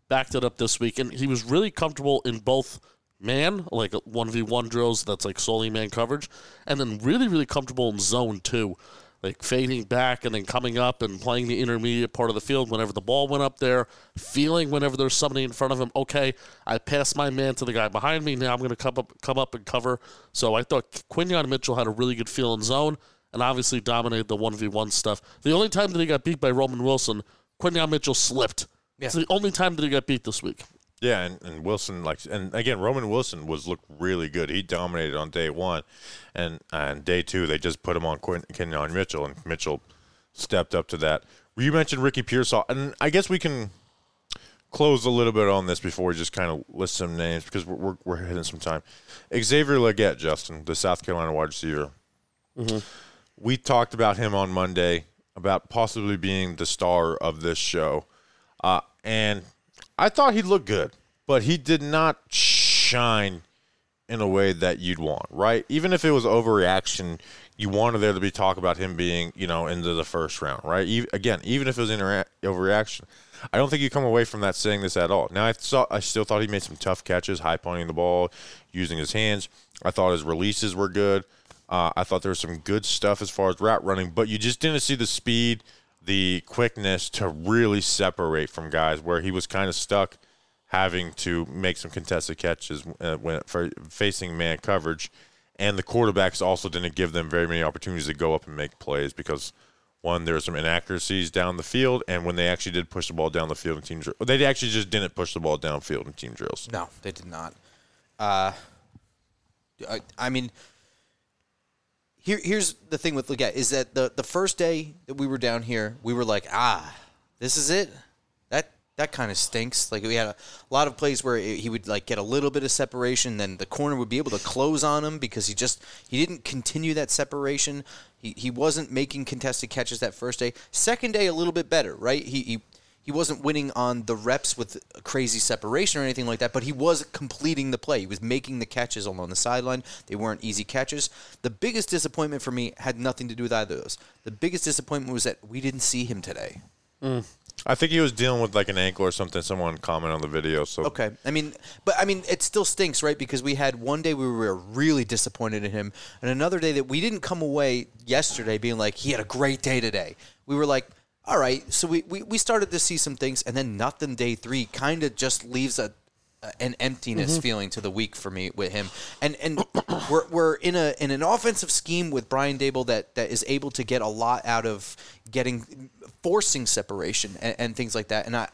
[SPEAKER 3] backed it up this week, and he was really comfortable in both man, like one v one drills that's like solely man coverage, and then really really comfortable in zone two, like fading back and then coming up and playing the intermediate part of the field whenever the ball went up there, feeling whenever there's somebody in front of him. Okay, I passed my man to the guy behind me. Now I'm going to come up come up and cover. So I thought Quinyon Mitchell had a really good feel in zone. And obviously dominated the one v one stuff. The only time that he got beat by Roman Wilson, Quinyon Mitchell slipped. It's the only time that he got beat this week.
[SPEAKER 2] Yeah, and, and Wilson like and again Roman Wilson was looked really good. He dominated on day one, and and day two they just put him on Quin- Quinyon Mitchell, and Mitchell stepped up to that. You mentioned Ricky Pearsall, and I guess we can close a little bit on this before we just kind of list some names because we're we're, we're hitting some time. Xavier Legette, Justin, the South Carolina wide receiver. We talked about him on Monday about possibly being the star of this show, uh, and I thought he looked good, but he did not shine in a way that you'd want, right? Even if it was overreaction, you wanted there to be talk about him being, you know, into the first round, right? Again, even if it was intera- overreaction, I don't think you come away from that saying this at all. Now, I saw, I still thought he made some tough catches, high pointing the ball, using his hands. I thought his releases were good. Uh, I thought there was some good stuff as far as route running, but you just didn't see the speed, the quickness to really separate from guys where he was kind of stuck having to make some contested catches uh, when for facing man coverage, and the quarterbacks also didn't give them very many opportunities to go up and make plays because one there were some inaccuracies down the field, and when they actually did push the ball down the field in team drills, they actually just didn't push the ball downfield in team drills.
[SPEAKER 4] No, they did not. Uh, I, I mean, here here's the thing with Legette is that the the first day that we were down here, we were like, ah, this is it. That that kind of stinks. Like we had a lot of plays where he would like get a little bit of separation, then the corner would be able to close on him because he just he didn't continue that separation. He he wasn't making contested catches that first day. Second day, a little bit better, right? He he he wasn't winning on the reps with crazy separation or anything like that, but he was completing the play. He was making the catches along the sideline. They weren't easy catches. The biggest disappointment for me had nothing to do with either of those. The biggest disappointment was that we didn't see him today. Mm.
[SPEAKER 2] I think he was dealing with like an ankle or something. Someone commented on the video. So
[SPEAKER 4] Okay. I mean, but I mean, it still stinks, right? Because we had one day we were really disappointed in him, and another day that we didn't come away yesterday being like, he had a great day today. We were like, all right. So we, we, we started to see some things, and then nothing day three kind of just leaves a an emptiness mm-hmm. feeling to the week for me with him. And and we're, we're in a in an offensive scheme with Brian Daboll that that is able to get a lot out of getting forcing separation and, and things like that. And I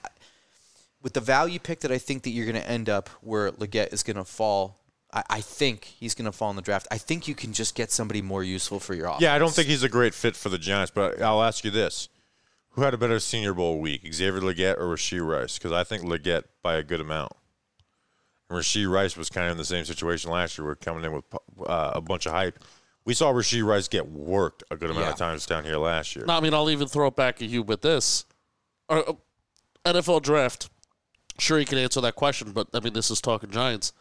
[SPEAKER 4] with the value pick that I think that you're going to end up where Legette is going to fall, I, I think he's going to fall in the draft. I think you can just get somebody more useful for your offense.
[SPEAKER 2] yeah, I don't think he's a great fit for the Giants. But I'll ask you this: Who had a better Senior Bowl week, Xavier Legette or Rashee Rice? Because I think Legette by a good amount. And Rashee Rice was kind of in the same situation last year. We're coming in with uh, a bunch of hype. We saw Rashee Rice get worked a good amount of times down here last year.
[SPEAKER 3] No, I mean, I'll even throw it back at you with this. Uh, NFL draft. Sure, you can answer that question, but I mean, this is talking Giants.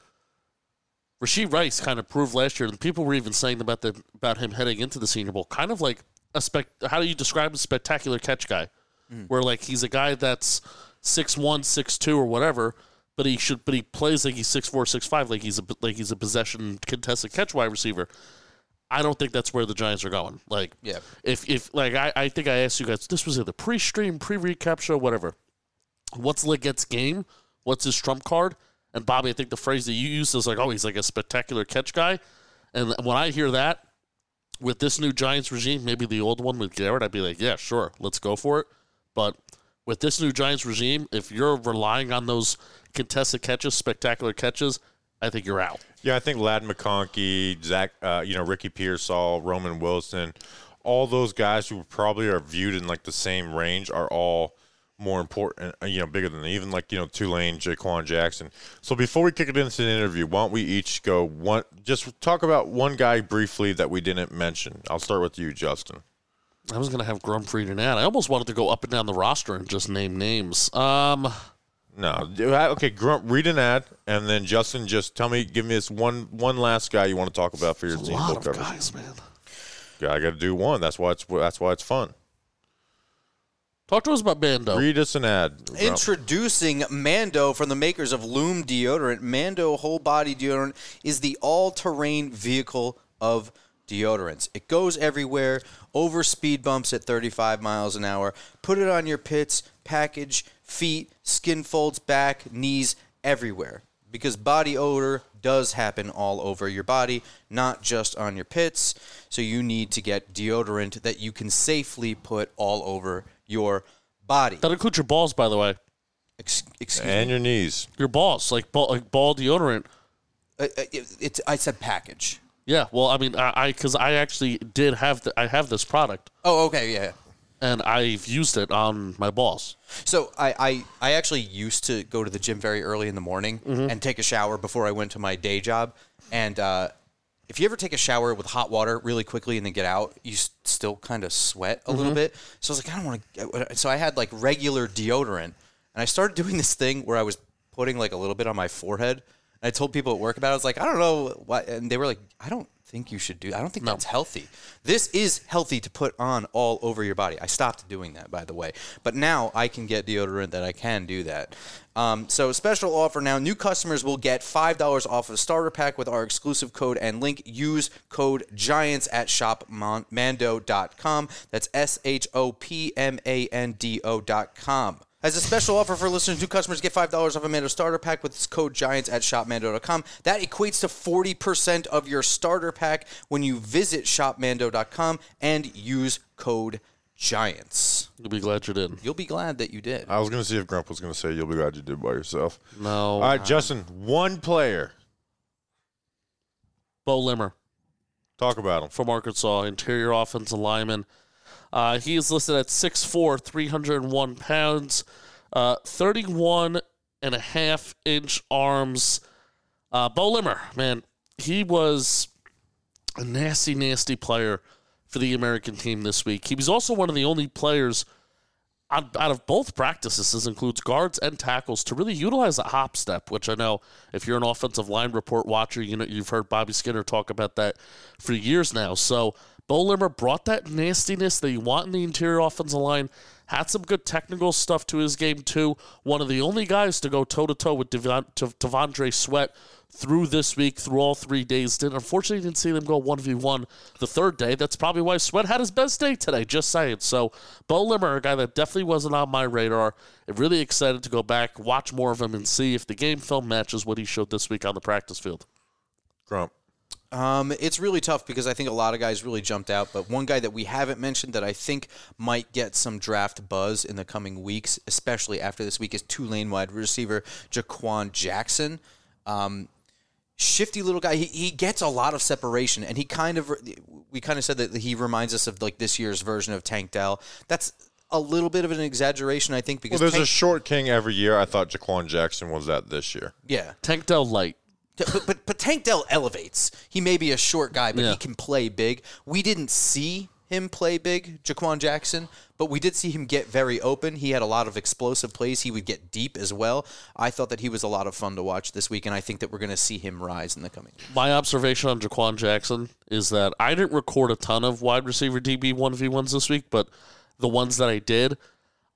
[SPEAKER 3] Rashee Rice kind of proved last year, and people were even saying about the about him heading into the Senior Bowl, kind of like a spec. How do you describe a spectacular catch guy? Mm-hmm. Where like he's a guy that's six one, six two, or whatever, but he should, but he plays like he's six four, six five, like he's a like he's a possession contested catch wide receiver. I don't think that's where the Giants are going. Like,
[SPEAKER 4] Yeah.
[SPEAKER 3] if if like I, I think I asked you guys, this was either pre-stream, pre-recap show, whatever. What's Legette's game? What's his trump card? And Bobby, I think the phrase that you used is like, oh, he's like a spectacular catch guy. And when I hear that with this new Giants regime, maybe the old one with Garrett, I'd be like, yeah, sure, let's go for it. But with this new Giants regime, if you're relying on those contested catches, spectacular catches, I think you're out.
[SPEAKER 2] Yeah, I think Ladd McConkey, Zach, uh, you know, Ricky Pearsall, Roman Wilson, all those guys who probably are viewed in like the same range are all more important, uh, you know, bigger than even like you know Tulane, Jha'Quan Jackson. So before we kick it into the interview, why don't we each go one? Just talk about one guy briefly that we didn't mention. I'll start with you, Justin.
[SPEAKER 3] I was gonna have Grumfried and Ad. I almost wanted to go up and down the roster and just name names. Um,
[SPEAKER 2] No, okay. Grump, read an ad, and then Justin, just tell me, give me this one one last guy you want to talk about for your
[SPEAKER 3] a
[SPEAKER 2] team
[SPEAKER 3] lot
[SPEAKER 2] bowl
[SPEAKER 3] of
[SPEAKER 2] coverage.
[SPEAKER 3] guys, man.
[SPEAKER 2] Yeah, I got to do one. That's why it's that's why it's fun.
[SPEAKER 3] Talk to us about Mando.
[SPEAKER 2] Read us an ad. Grump.
[SPEAKER 4] Introducing Mando from the makers of Lume deodorant. Mando whole body deodorant is the all-terrain vehicle of deodorants. It goes everywhere, over speed bumps at 35 miles an hour. Put it on your pits, package, feet, skin folds, back, knees, everywhere. Because body odor does happen all over your body, not just on your pits. So you need to get deodorant that you can safely put all over your body.
[SPEAKER 3] That includes your balls, by the way.
[SPEAKER 4] Ex- excuse
[SPEAKER 2] and
[SPEAKER 4] me.
[SPEAKER 2] your knees.
[SPEAKER 3] Your balls, like ball, like ball deodorant.
[SPEAKER 4] Uh, uh, it, it's I said package.
[SPEAKER 3] Yeah. Well, I mean, I because I, actually did have the, I have this product
[SPEAKER 4] Oh, okay, yeah.
[SPEAKER 3] and I've used it on my balls.
[SPEAKER 4] So I, I, I actually used to go to the gym very early in the morning and take a shower before I went to my day job. And uh, if you ever take a shower with hot water really quickly and then get out, you s- still kind of sweat a little mm-hmm. bit. So I was like, I don't want to. Uh, uh, so I had like regular deodorant, and I started doing this thing where I was putting like a little bit on my forehead. And I told people at work about it. I was like, I don't know why, and they were like, I don't think you should do. I don't think that's healthy. This is healthy to put on all over your body. I stopped doing that, by the way, but now I can get deodorant that I can do that. Um, so special offer now: new customers will get five dollars off a starter pack with our exclusive code and link. Use code Giants at shopmando.com. That's S H O P M A N D O dot com. As a special offer for listeners, new customers get $5 off a Mando starter pack with this code GIANTS at shopmando.com. That equates to 40% of your starter pack when you visit shopmando.com and use code GIANTS.
[SPEAKER 3] You'll be glad you did.
[SPEAKER 4] You'll be glad that you did.
[SPEAKER 2] I was going to see if Grump was going to say you'll be glad you did by yourself.
[SPEAKER 3] No.
[SPEAKER 2] All right, Justin, one player.
[SPEAKER 3] Beaux Limmer
[SPEAKER 2] Talk about him.
[SPEAKER 3] from Arkansas, interior offensive lineman. Uh, he is listed at 6'4", 301 pounds, uh, 31 and a half inch arms. Uh, Beaux Limmer, man, he was a nasty, nasty player for the American team this week. He was also one of the only players on, out of both practices, this includes guards and tackles, to really utilize the hop step, which I know if you're an offensive line report watcher, you know you've heard Bobby Skinner talk about that for years now. So Beaux Limmer brought that nastiness that you want in the interior offensive line. Had some good technical stuff to his game too. One of the only guys to go toe to toe with T'Vondre Sweat through this week, through all three days. Didn't, unfortunately didn't see them go one v one the third day. That's probably why Sweat had his best day today. Just saying. So Beaux Limmer, a guy that definitely wasn't on my radar. I'm really excited to go back, watch more of him, and see if the game film matches what he showed this week on the practice field.
[SPEAKER 2] Grump.
[SPEAKER 4] Um, it's really tough because I think a lot of guys really jumped out, but one guy that we haven't mentioned that I think might get some draft buzz in the coming weeks, especially after this week, is Tulane wide receiver Jha'Quan Jackson. Um, shifty little guy. He, he gets a lot of separation, and he kind of we kind of said that he reminds us of like this year's version of Tank Dell. That's a little bit of an exaggeration, I think, because
[SPEAKER 2] Well, there's
[SPEAKER 4] Tank,
[SPEAKER 2] a short king every year. I thought Jha'Quan Jackson was that this year.
[SPEAKER 4] yeah.
[SPEAKER 3] Tank Dell light.
[SPEAKER 4] But, but but Tank Dell elevates. He may be a short guy, but
[SPEAKER 3] Yeah.
[SPEAKER 4] he can play big. We didn't see him play big, Jha'Quan Jackson, but we did see him get very open. He had a lot of explosive plays. He would get deep as well. I thought that he was a lot of fun to watch this week, and I think that we're going to see him rise in the coming.
[SPEAKER 3] My observation on Jha'Quan Jackson is that I didn't record a ton of wide receiver DB 1v1s this week, but the ones that I did,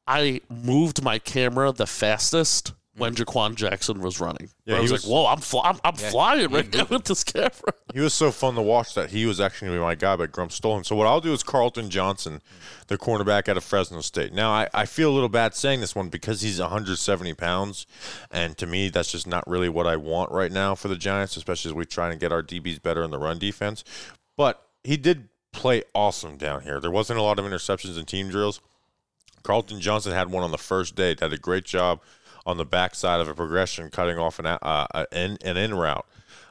[SPEAKER 3] I moved my camera the fastest when Jha'Quan Jackson was running.
[SPEAKER 2] Yeah,
[SPEAKER 3] I
[SPEAKER 2] he
[SPEAKER 3] was,
[SPEAKER 2] was-
[SPEAKER 3] like, whoa, I'm, fly- I'm, I'm flying right now with this camera.
[SPEAKER 2] He was so fun to watch that he was actually going to be my guy, but Grump stole him. So what I'll do is Carlton Johnson, the cornerback out of Fresno State. Now I, I feel a little bad saying this one because he's 170 pounds, and to me that's just not really what I want right now for the Giants, especially as we try and get our DBs better in the run defense. But he did play awesome down here. There wasn't a lot of interceptions in team drills. Carlton Johnson had one on the first day. Did a great job on the backside of a progression, cutting off an uh, an, an in route.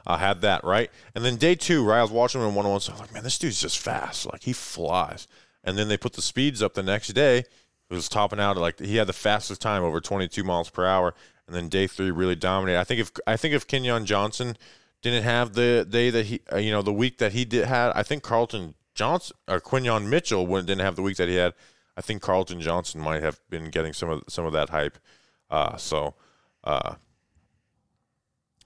[SPEAKER 2] I had that right, and then day two, right? I was watching him in one on one. So I was like, man, this dude's just fast. Like he flies. And then they put the speeds up the next day. It was topping out like he had the fastest time over 22 miles per hour. And then day three really dominated. I think if I think if Kenyon Johnson didn't have the day that he, uh, you know, the week that he did had, I think Carlton Johnson or Quinyon Mitchell wouldn't didn't have the week that he had. I think Carlton Johnson might have been getting some of some of that hype. Uh, so, uh,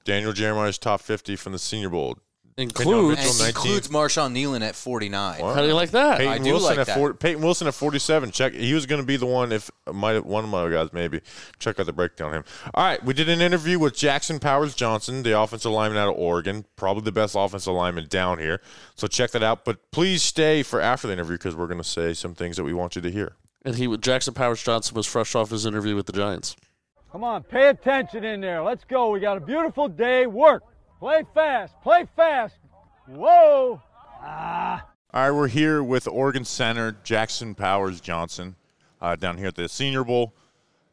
[SPEAKER 2] Daniel Jeremiah's top 50 from the Senior Bowl.
[SPEAKER 3] Includes.
[SPEAKER 4] And
[SPEAKER 2] Mitchell,
[SPEAKER 4] includes Marshawn Kneeland at 49.
[SPEAKER 2] What?
[SPEAKER 3] How do you like that?
[SPEAKER 2] Peyton
[SPEAKER 4] do
[SPEAKER 2] Wilson
[SPEAKER 4] like
[SPEAKER 2] at
[SPEAKER 4] that.
[SPEAKER 2] four, Peyton Wilson at 47. Check. He was going to be the one if might one of my guys maybe. Check out the breakdown on him. All right, we did an interview with Jackson Powers Johnson, the offensive lineman out of Oregon, probably the best offensive lineman down here. So check that out. But please stay for after the interview because we're going to say some things that we want you to hear.
[SPEAKER 3] And he, Jackson Powers Johnson, was fresh off his interview with the Giants.
[SPEAKER 5] Come on, pay attention in there. Let's go. We got a beautiful day. Work. Play fast. Play fast. Whoa. Ah.
[SPEAKER 2] All right, we're here with Oregon Center Jackson Powers Johnson uh, down here at the Senior Bowl.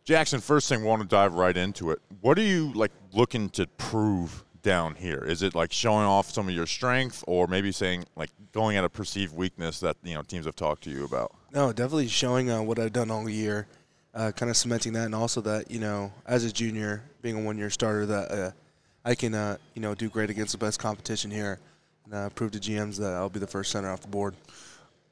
[SPEAKER 2] Jackson, first thing, we want to dive right into it. What are you like looking to prove down here? Is it like showing off some of your strength, or maybe saying like going at a perceived weakness that you know teams have talked to you about?
[SPEAKER 6] No, definitely showing uh, what I've done all year, uh, kind of cementing that, and also that you know, as a junior, being a one-year starter, that uh, I can uh, you know do great against the best competition here, and uh, prove to GMs that I'll be the first center off the board.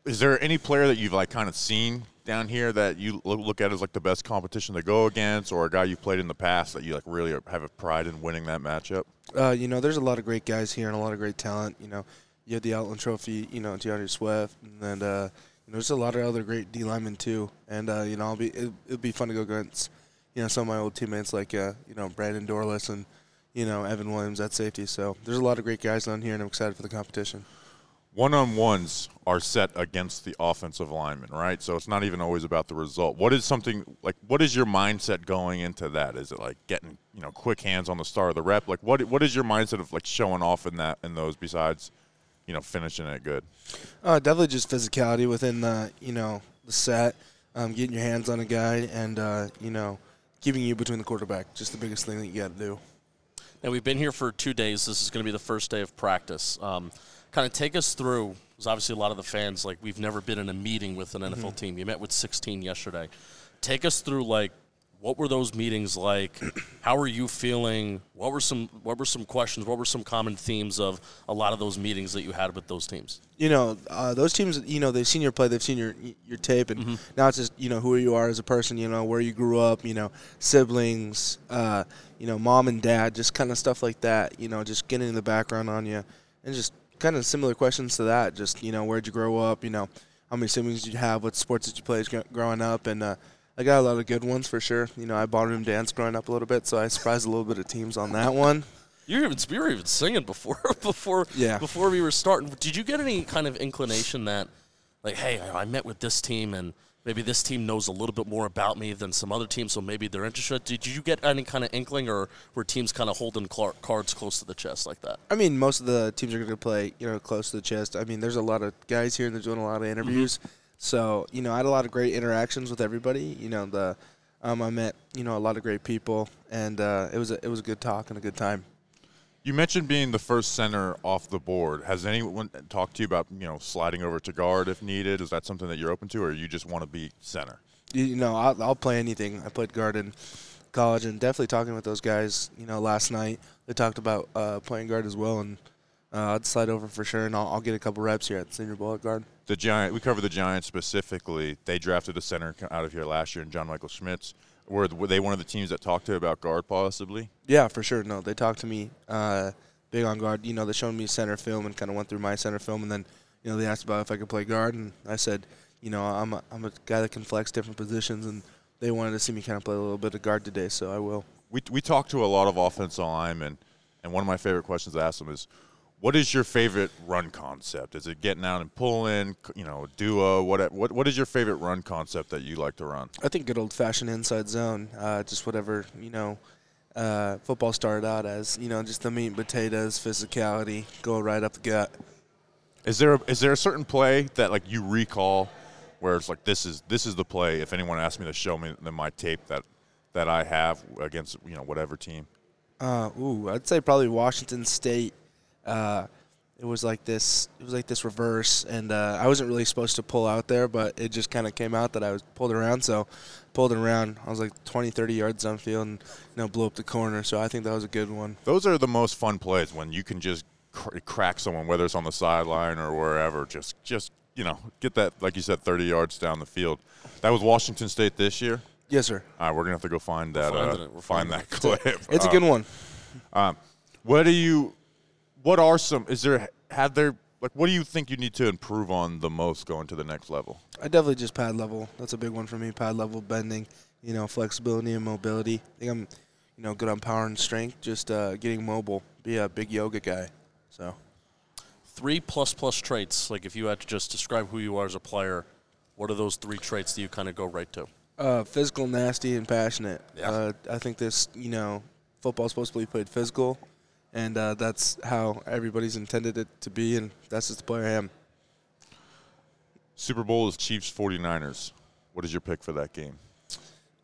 [SPEAKER 2] Is there any player that you've like kind of seen down here that you look at as like the best competition to go against, or a guy you've played in the past that you like really have a pride in winning that matchup?
[SPEAKER 6] Uh, you know, there's a lot of great guys here and a lot of great talent. You know, you have the Outland Trophy, you know, T'Vondre Sweat, and uh, you know, there's a lot of other great D linemen too. And uh, you know, I'll be it, it'll be fun to go against, you know, some of my old teammates like uh, you know Brandon Dorlus and you know Evan Williams at safety. So there's a lot of great guys down here, and I'm excited for the competition.
[SPEAKER 2] one on ones are set against the offensive lineman, right? So it's not even always about the result. What is something like? What is your mindset going into that? Is it like getting you know quick hands on the start of the rep? Like what what is your mindset of like showing off in that in those besides you know finishing it good?
[SPEAKER 6] Uh, definitely just physicality within the you know the set, um, getting your hands on a guy, and uh, you know keeping you between the quarterback. Just the biggest thing that you got to do.
[SPEAKER 3] Now we've been here for two days. This is going to be the first day of practice. Um, kind of take us through, because obviously a lot of the fans like we've never been in a meeting with an NFL team. You met with 16 yesterday. Take us through like
[SPEAKER 7] What were those meetings like? How were you feeling? What were some What were some questions? What were some common themes of a lot of those meetings that you had with those teams?
[SPEAKER 6] you know, uh, those teams, you know, they've seen your play, they've seen your your tape, and now it's just you know who you are as a person, you know, where you grew up, you know, siblings, uh, you know, mom and dad, just kind of stuff like that, you know, just getting the background on you, and just kind of similar questions to that, just you know, where'd you grow up, you know, how many siblings did you have, what sports did you play growing up, and uh, I got a lot of good ones for sure. You know, I ballroom dance growing up a little bit, so I surprised a little bit of teams on that one.
[SPEAKER 7] You were even you were even singing before before
[SPEAKER 6] Yeah.
[SPEAKER 7] before we were starting. Did you get any kind of inclination that, like, hey, I met with this team and maybe this team knows a little bit more about me than some other teams, so maybe they're interested. Did you get any kind of inkling, or were teams kind of holding cards close to the chest like that?
[SPEAKER 6] I mean, most of the teams are going to play, you know, close to the chest. I mean, there's a lot of guys here and they're doing a lot of mm-hmm. interviews. So, you know, I had a lot of great interactions with everybody. You know, the um, I met, you know, a lot of great people, and uh, it was a, it was a good talk and a good time.
[SPEAKER 2] You mentioned being the first center off the board. Has anyone talked to you about you know sliding over to guard if needed? Is that something that you're open to, or you just want to be center?
[SPEAKER 6] You, know, I'll, I'll play anything. I played guard in college, and definitely talking with those guys. You know, last night they talked about uh, playing guard as well, and uh, I'd slide over for sure, and I'll, I'll get a couple reps here at Senior Bowl at guard.
[SPEAKER 2] The Giant. We covered the Giants specifically. They drafted a center out of here last year, and John Michael Schmitz. Were, were they one of the teams that talked to you about guard possibly?
[SPEAKER 6] Yeah, for sure. No, they talked to me uh, big on guard. You know, they showed me center film and kind of went through my center film, and then you know they asked about if I could play guard, and I said, you know, I'm a, I'm a guy that can flex different positions, and they wanted to see me kind of play a little bit of guard today, so I will.
[SPEAKER 2] We we talked to a lot of offensive linemen, and one of my favorite questions to ask them is, "What is your favorite run concept? Is it getting out and pulling? You know, duo? What what what is your favorite run concept that you like to run?"
[SPEAKER 6] I think good old fashioned inside zone, uh, just whatever you know. Uh, football started out as you know just the meat and potatoes, physicality, go right up the gut.
[SPEAKER 2] Is there a, is there a certain play that like you recall where it's like this is this is the play? If anyone asked me to show me the, my tape that that I have against you know whatever team,
[SPEAKER 6] Uh, ooh, I'd say probably Washington State. Uh, it was like this. It was like this reverse, and uh, I wasn't really supposed to pull out there, but it just kind of came out that I was pulled around. So, pulled it around. I was like 20, 30 yards downfield, and you know, blew up the corner. So I think that was a good one.
[SPEAKER 2] those are the most fun plays when you can just cr- crack someone, whether it's on the sideline or wherever. Just just you know get that like you said, thirty yards down the field. That was Washington State this year.
[SPEAKER 6] Yes, sir.
[SPEAKER 2] All right, we're gonna have to go find that.
[SPEAKER 7] finding
[SPEAKER 2] uh,
[SPEAKER 7] it. We're
[SPEAKER 2] find
[SPEAKER 7] finding
[SPEAKER 2] that clip.
[SPEAKER 6] It's a
[SPEAKER 2] Uh,
[SPEAKER 6] good one.
[SPEAKER 2] What do you? What are some? Is there? Have there? Like, what do you think you need to improve on the most going to the next level?
[SPEAKER 6] I definitely just pad level. That's a big one for me. Pad level bending, you know, flexibility and mobility. I think I'm, you know, good on power and strength. Just uh, getting mobile. Be a big yoga guy. So
[SPEAKER 7] Three plus plus traits. Like if you had to just describe who you are as a player, what are those three traits that you kind of go right to?
[SPEAKER 6] uh, physical, nasty, and passionate.
[SPEAKER 7] Yeah.
[SPEAKER 6] Uh, I think this, you know, football's supposed to be played physical, and uh, that's how everybody's intended it to be, and that's just the player I am.
[SPEAKER 2] Super Bowl is Chiefs 49ers. What is your pick for that game?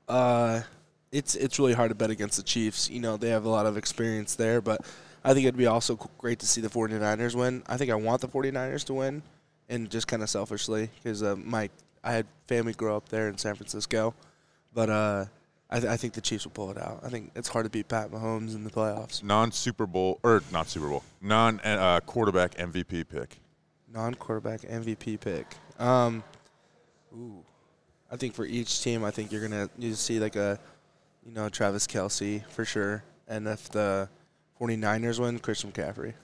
[SPEAKER 6] Uh, it's it's really hard to bet against the Chiefs. You know, they have a lot of experience there, but I think it'd be also great to see the 49ers win. I think I want the 49ers to win, and just kind of selfishly because uh, my I had family grow up there in San Francisco, but uh, I, th- I think the Chiefs will pull it out. I think it's hard to beat Pat Mahomes in the playoffs.
[SPEAKER 2] Non Super Bowl or not Super Bowl, non uh, quarterback MVP pick.
[SPEAKER 6] Non-quarterback MVP pick. Um, ooh, I think for each team, I think you're gonna you see like a, you know, Travis Kelce for sure, and if the 49ers win, Christian McCaffrey.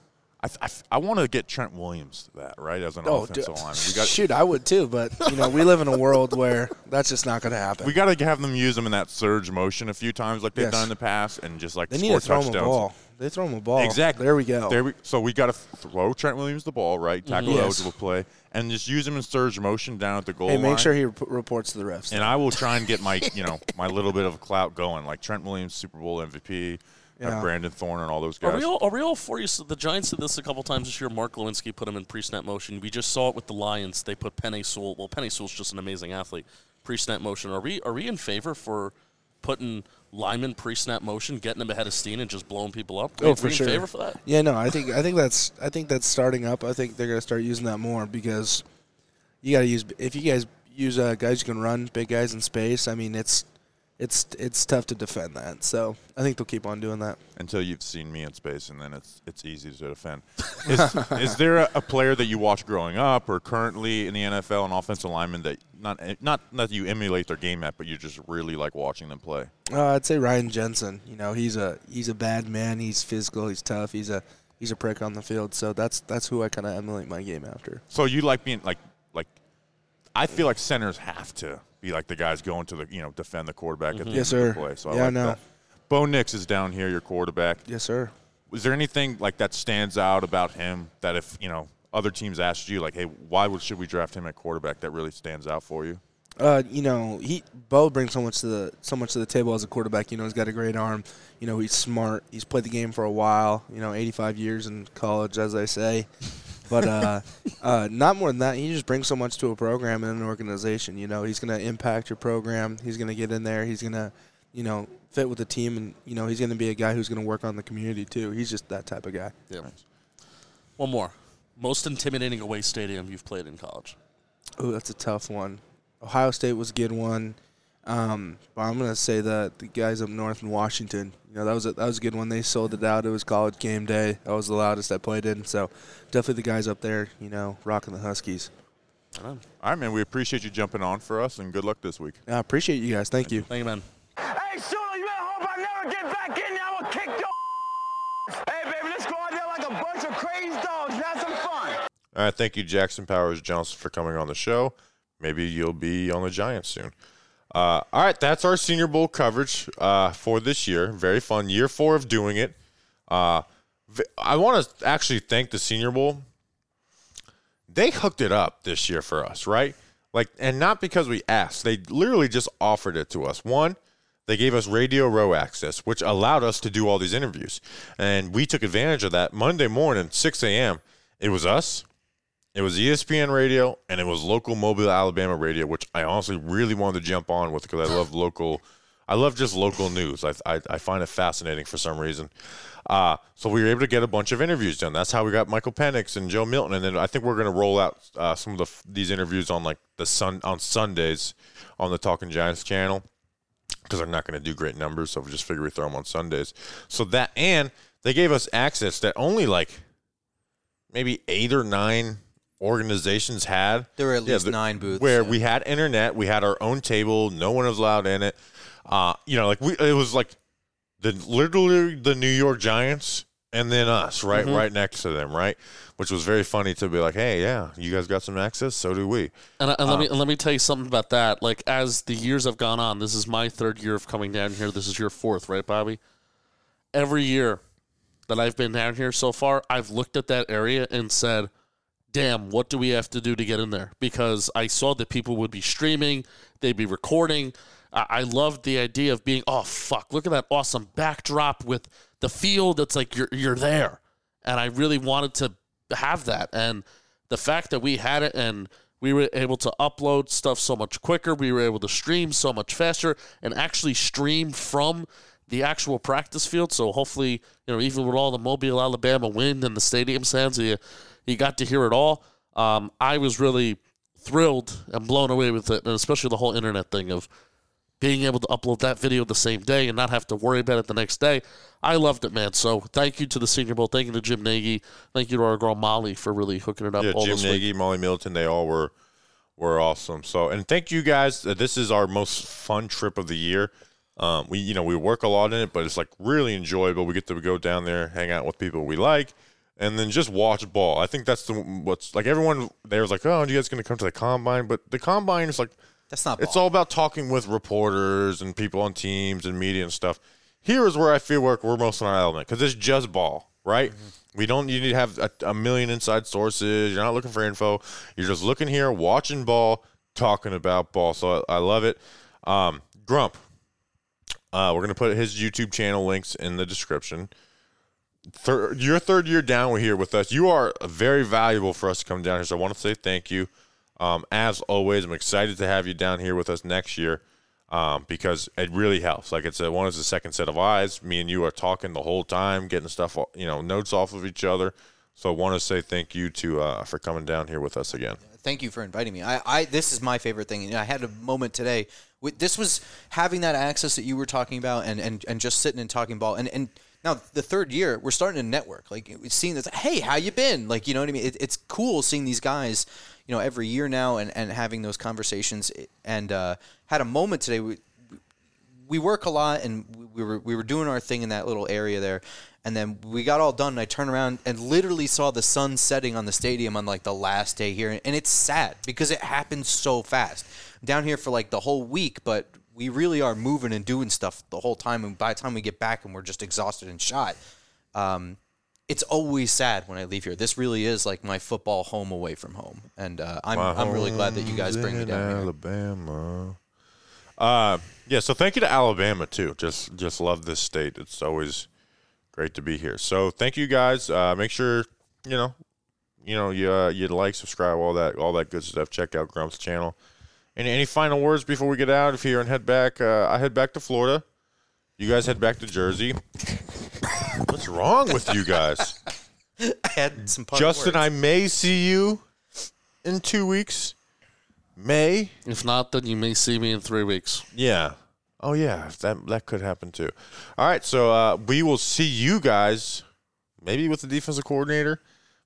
[SPEAKER 2] I, I, I want to get Trent Williams that right as an
[SPEAKER 6] Oh,
[SPEAKER 2] offensive
[SPEAKER 6] dude.
[SPEAKER 2] lineman. We got
[SPEAKER 6] Shoot, I would too, but you know, we live in a world where that's just not going to happen.
[SPEAKER 2] we got to have them use them in that surge motion a few times like they've
[SPEAKER 6] Yes.
[SPEAKER 2] done in the past, and just like
[SPEAKER 6] they
[SPEAKER 2] score
[SPEAKER 6] need to throw him a ball. They throw him a ball.
[SPEAKER 2] Exactly.
[SPEAKER 6] There we go.
[SPEAKER 2] There we, so we got to throw Trent Williams the ball, right? Tackle
[SPEAKER 6] Yes.
[SPEAKER 2] eligible play, and just use him in surge motion down at the goal
[SPEAKER 6] hey,
[SPEAKER 2] line.
[SPEAKER 6] make sure he rep- reports to the refs.
[SPEAKER 2] and I will try and get my, you know, my little bit of clout going, like Trent Williams, Super Bowl MVP, have Brandon Thorne, and all those
[SPEAKER 7] Are
[SPEAKER 2] guys.
[SPEAKER 7] we all are we all for you? So the Giants did this a couple times this year. Mark Lewinsky put him in pre-snap motion. We just saw it with the Lions. They put Penei Sewell. Well, Penei Sewell's just an amazing athlete. Pre-snap motion. Are we are we in favor for putting Lyman pre-snap motion, getting him ahead of Steen, and just blowing people up?
[SPEAKER 6] Oh,
[SPEAKER 7] we,
[SPEAKER 6] for
[SPEAKER 7] we
[SPEAKER 6] sure.
[SPEAKER 7] favor for that?
[SPEAKER 6] Yeah, no, I think I think that's I think that's starting up. I think they're gonna start using that more because you got to use if you guys use uh, guys who can run, big guys in space. I mean, it's it's it's tough to defend that. So I think they'll keep on doing that.
[SPEAKER 2] until you've seen me in space, and then it's it's easy to defend. Is, is there a, a player that you watch growing up or currently in the NFL, an offensive lineman that not not that you emulate their game at, but you just really like watching them play?
[SPEAKER 6] Uh, I'd say Ryan Jensen. You know, he's a he's a bad man. He's physical. He's tough. He's a he's a prick on the field. So that's that's who I kind of emulate my game after.
[SPEAKER 2] So you like being like like I feel like centers have to be like the guys going to the you know defend the quarterback at the
[SPEAKER 6] Yes,
[SPEAKER 2] end of the play. So I
[SPEAKER 6] Yeah, I
[SPEAKER 2] like
[SPEAKER 6] know.
[SPEAKER 2] that. Bo Nix is down here, your quarterback.
[SPEAKER 6] Yes, sir.
[SPEAKER 2] Was there anything like that stands out about him that if you know other teams asked you like, hey, why would, should we draft him at quarterback? That really stands out for you.
[SPEAKER 6] Uh, you know, he Bo brings so much to the so much to the table as a quarterback. You know, he's got a great arm. You know, he's smart. He's played the game for a while. You know, 85 years in college, as I say. But uh, uh, not more than that. He just brings so much to a program and an organization. You know, he's going to impact your program. He's going to get in there. He's going to, you know, fit with the team, and you know, he's going to be a guy who's going to work on the community too. He's just that type of guy.
[SPEAKER 7] Yeah. One more. Most intimidating away stadium you've played in college.
[SPEAKER 6] Oh, that's a tough one. Ohio State was a good one. Um, but I'm gonna say that the guys up north in Washington, you know, that was a, that was a good one. They sold it out. It was college game day. That was the loudest I played in. So definitely the guys up there, you know, rocking the Huskies.
[SPEAKER 2] All right, man. We appreciate you jumping on for us, and good luck this week.
[SPEAKER 6] I appreciate you guys. Thank you.
[SPEAKER 7] Thank you, man.
[SPEAKER 5] Hey, Shula, you better hope I never get back in there. I will kick your Hey, baby, let's go out there like a bunch of crazy dogs and have some fun.
[SPEAKER 2] All right, thank you, Jackson Powers Johnson, for coming on the show. Maybe you'll be on the Giants soon. Uh, all right, that's our Senior Bowl coverage uh, for this year. Very fun year four of doing it. Uh, I want to actually thank the Senior Bowl. They hooked it up this year for us, right? Like, and not because we asked. They literally just offered it to us. One, they gave us Radio Row access, which allowed us to do all these interviews, and we took advantage of that. Monday morning, 6 a.m. It was us, it was ESPN radio and it was local Mobile, Alabama radio, which I honestly really wanted to jump on with because I love local. I love just local news. I, I, I find it fascinating for some reason. Uh, so we were able to get a bunch of interviews done. That's how we got Michael Penix and Joe Milton, and then I think we're going to roll out uh, some of the these interviews on like the sun on Sundays on the Talking Giants channel because they're not going to do great numbers. So we just figure we throw them on Sundays. So that and they gave us access that only like maybe eight or nine organizations had.
[SPEAKER 4] There were at
[SPEAKER 2] Yeah,
[SPEAKER 4] least
[SPEAKER 2] the-
[SPEAKER 4] nine booths.
[SPEAKER 2] where
[SPEAKER 4] yeah.
[SPEAKER 2] we had internet, we had our own table, no one was allowed in it. Uh, you know, like we, it was like the literally the New York Giants and then us, right,
[SPEAKER 4] Mm-hmm.
[SPEAKER 2] right next to them, right, which was very funny to be like, hey, yeah, you guys got some access, so do we.
[SPEAKER 3] And, and let me and let me tell you something about that. Like as the years have gone on, this is my third year of coming down here. This is your fourth, right, Bobby? Every year that I've been down here so far, I've looked at that area and said, "Damn, what do we have to do to get in there?" Because I saw that people would be streaming, they'd be recording. I, I loved the idea of being, "Oh fuck, look at that awesome backdrop with the field." It's like you're you're there, and I really wanted to have that. And the fact that we had it and we were able to upload stuff so much quicker, we were able to stream so much faster, and actually stream from the actual practice field. So hopefully, you know, even with all the Mobile, Alabama wind and the stadium sounds, you, you got to hear it all. Um, I was really thrilled and blown away with it, and especially the whole internet thing of being able to upload that video the same day and not have to worry about it the next day. I loved it, man. So thank you to the Senior Bowl. Thank you to Jim Nagy. Thank you to our girl Molly for really hooking it up
[SPEAKER 2] Yeah,
[SPEAKER 3] all
[SPEAKER 2] Jim
[SPEAKER 3] this week.
[SPEAKER 2] Nagy, Molly Middleton, they all were were awesome. So, and thank you guys. Uh, This is our most fun trip of the year. Um, we, you know, we work a lot in it, but it's like really enjoyable. We get to go down there, hang out with people we like, and then just watch ball. I think that's the what's like. Everyone there's like, "Oh, you guys to come to the combine?" But the combine is like
[SPEAKER 4] That's not.
[SPEAKER 2] it's all about talking with reporters and people on teams and media and stuff. Here is where I feel like we're most in our element because it's just ball, right? We don't you need to have a, a million inside sources. You're not looking for info. You're just looking here, watching ball, talking about ball. So I, I love it. Um, Grump, uh, we're gonna put his YouTube channel links in the description. Third, your third year down here with us. You are very valuable for us to come down here. So I want to say thank you. Um, as always, I'm excited to have you down here with us next year um, because it really helps. Like it's a, one is a second set of eyes. Me and you are talking the whole time, getting stuff, you know, notes off of each other. So I want to say thank you to uh, for coming down here with us again.
[SPEAKER 4] Thank you for inviting me. I, I this is my favorite thing. I had a moment today With- This was having that access that you were talking about, and and, and just sitting and talking ball, and and now the third year we're starting to network. Like we've this. Hey, how you been? Like you know what I mean? It, it's cool seeing these guys, you know, every year now, and and having those conversations. And uh, had a moment today. We, we work a lot and we were we were doing our thing in that little area there and then we got all done and I turned around and literally saw the sun setting on the stadium on like the last day here and it's sad because it happens so fast. Down here for like the whole week but we really are moving and doing stuff the whole time and by the time we get back and we're just exhausted and shot um, it's always sad when I leave here. This really is like my football home away from home, and uh, I'm I'm really glad that you guys bring me down here.
[SPEAKER 2] Alabama. Uh, yeah. So thank you to Alabama too. Just just love this state. It's always great to be here. So thank you guys. Uh, make sure you know, you know, you uh, you like, subscribe, all that, all that good stuff. Check out Grump's channel. Any any final words before we get out of here and head back? Uh, I head back to Florida. You guys head back to Jersey. What's wrong with you guys?
[SPEAKER 4] I had some pun
[SPEAKER 2] Justin,
[SPEAKER 4] words.
[SPEAKER 2] I may see you in two weeks. May.
[SPEAKER 3] If not, then you may see me in three weeks.
[SPEAKER 2] Yeah. Oh yeah, that that could happen too. All right, so uh, we will see you guys maybe with the defensive coordinator.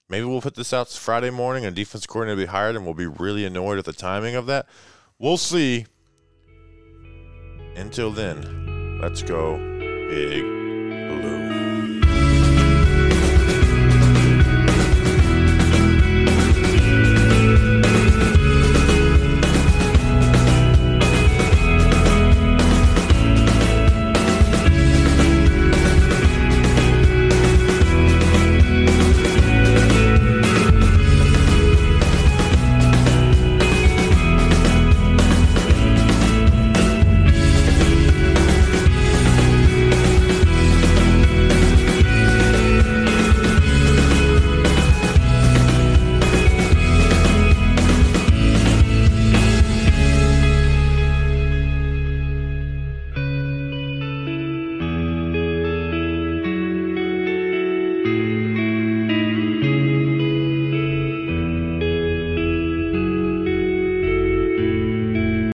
[SPEAKER 2] Maybe we'll put this out Friday morning and defensive coordinator will be hired and we'll be really annoyed at the timing of that. We'll see. Until then, let's go big blue.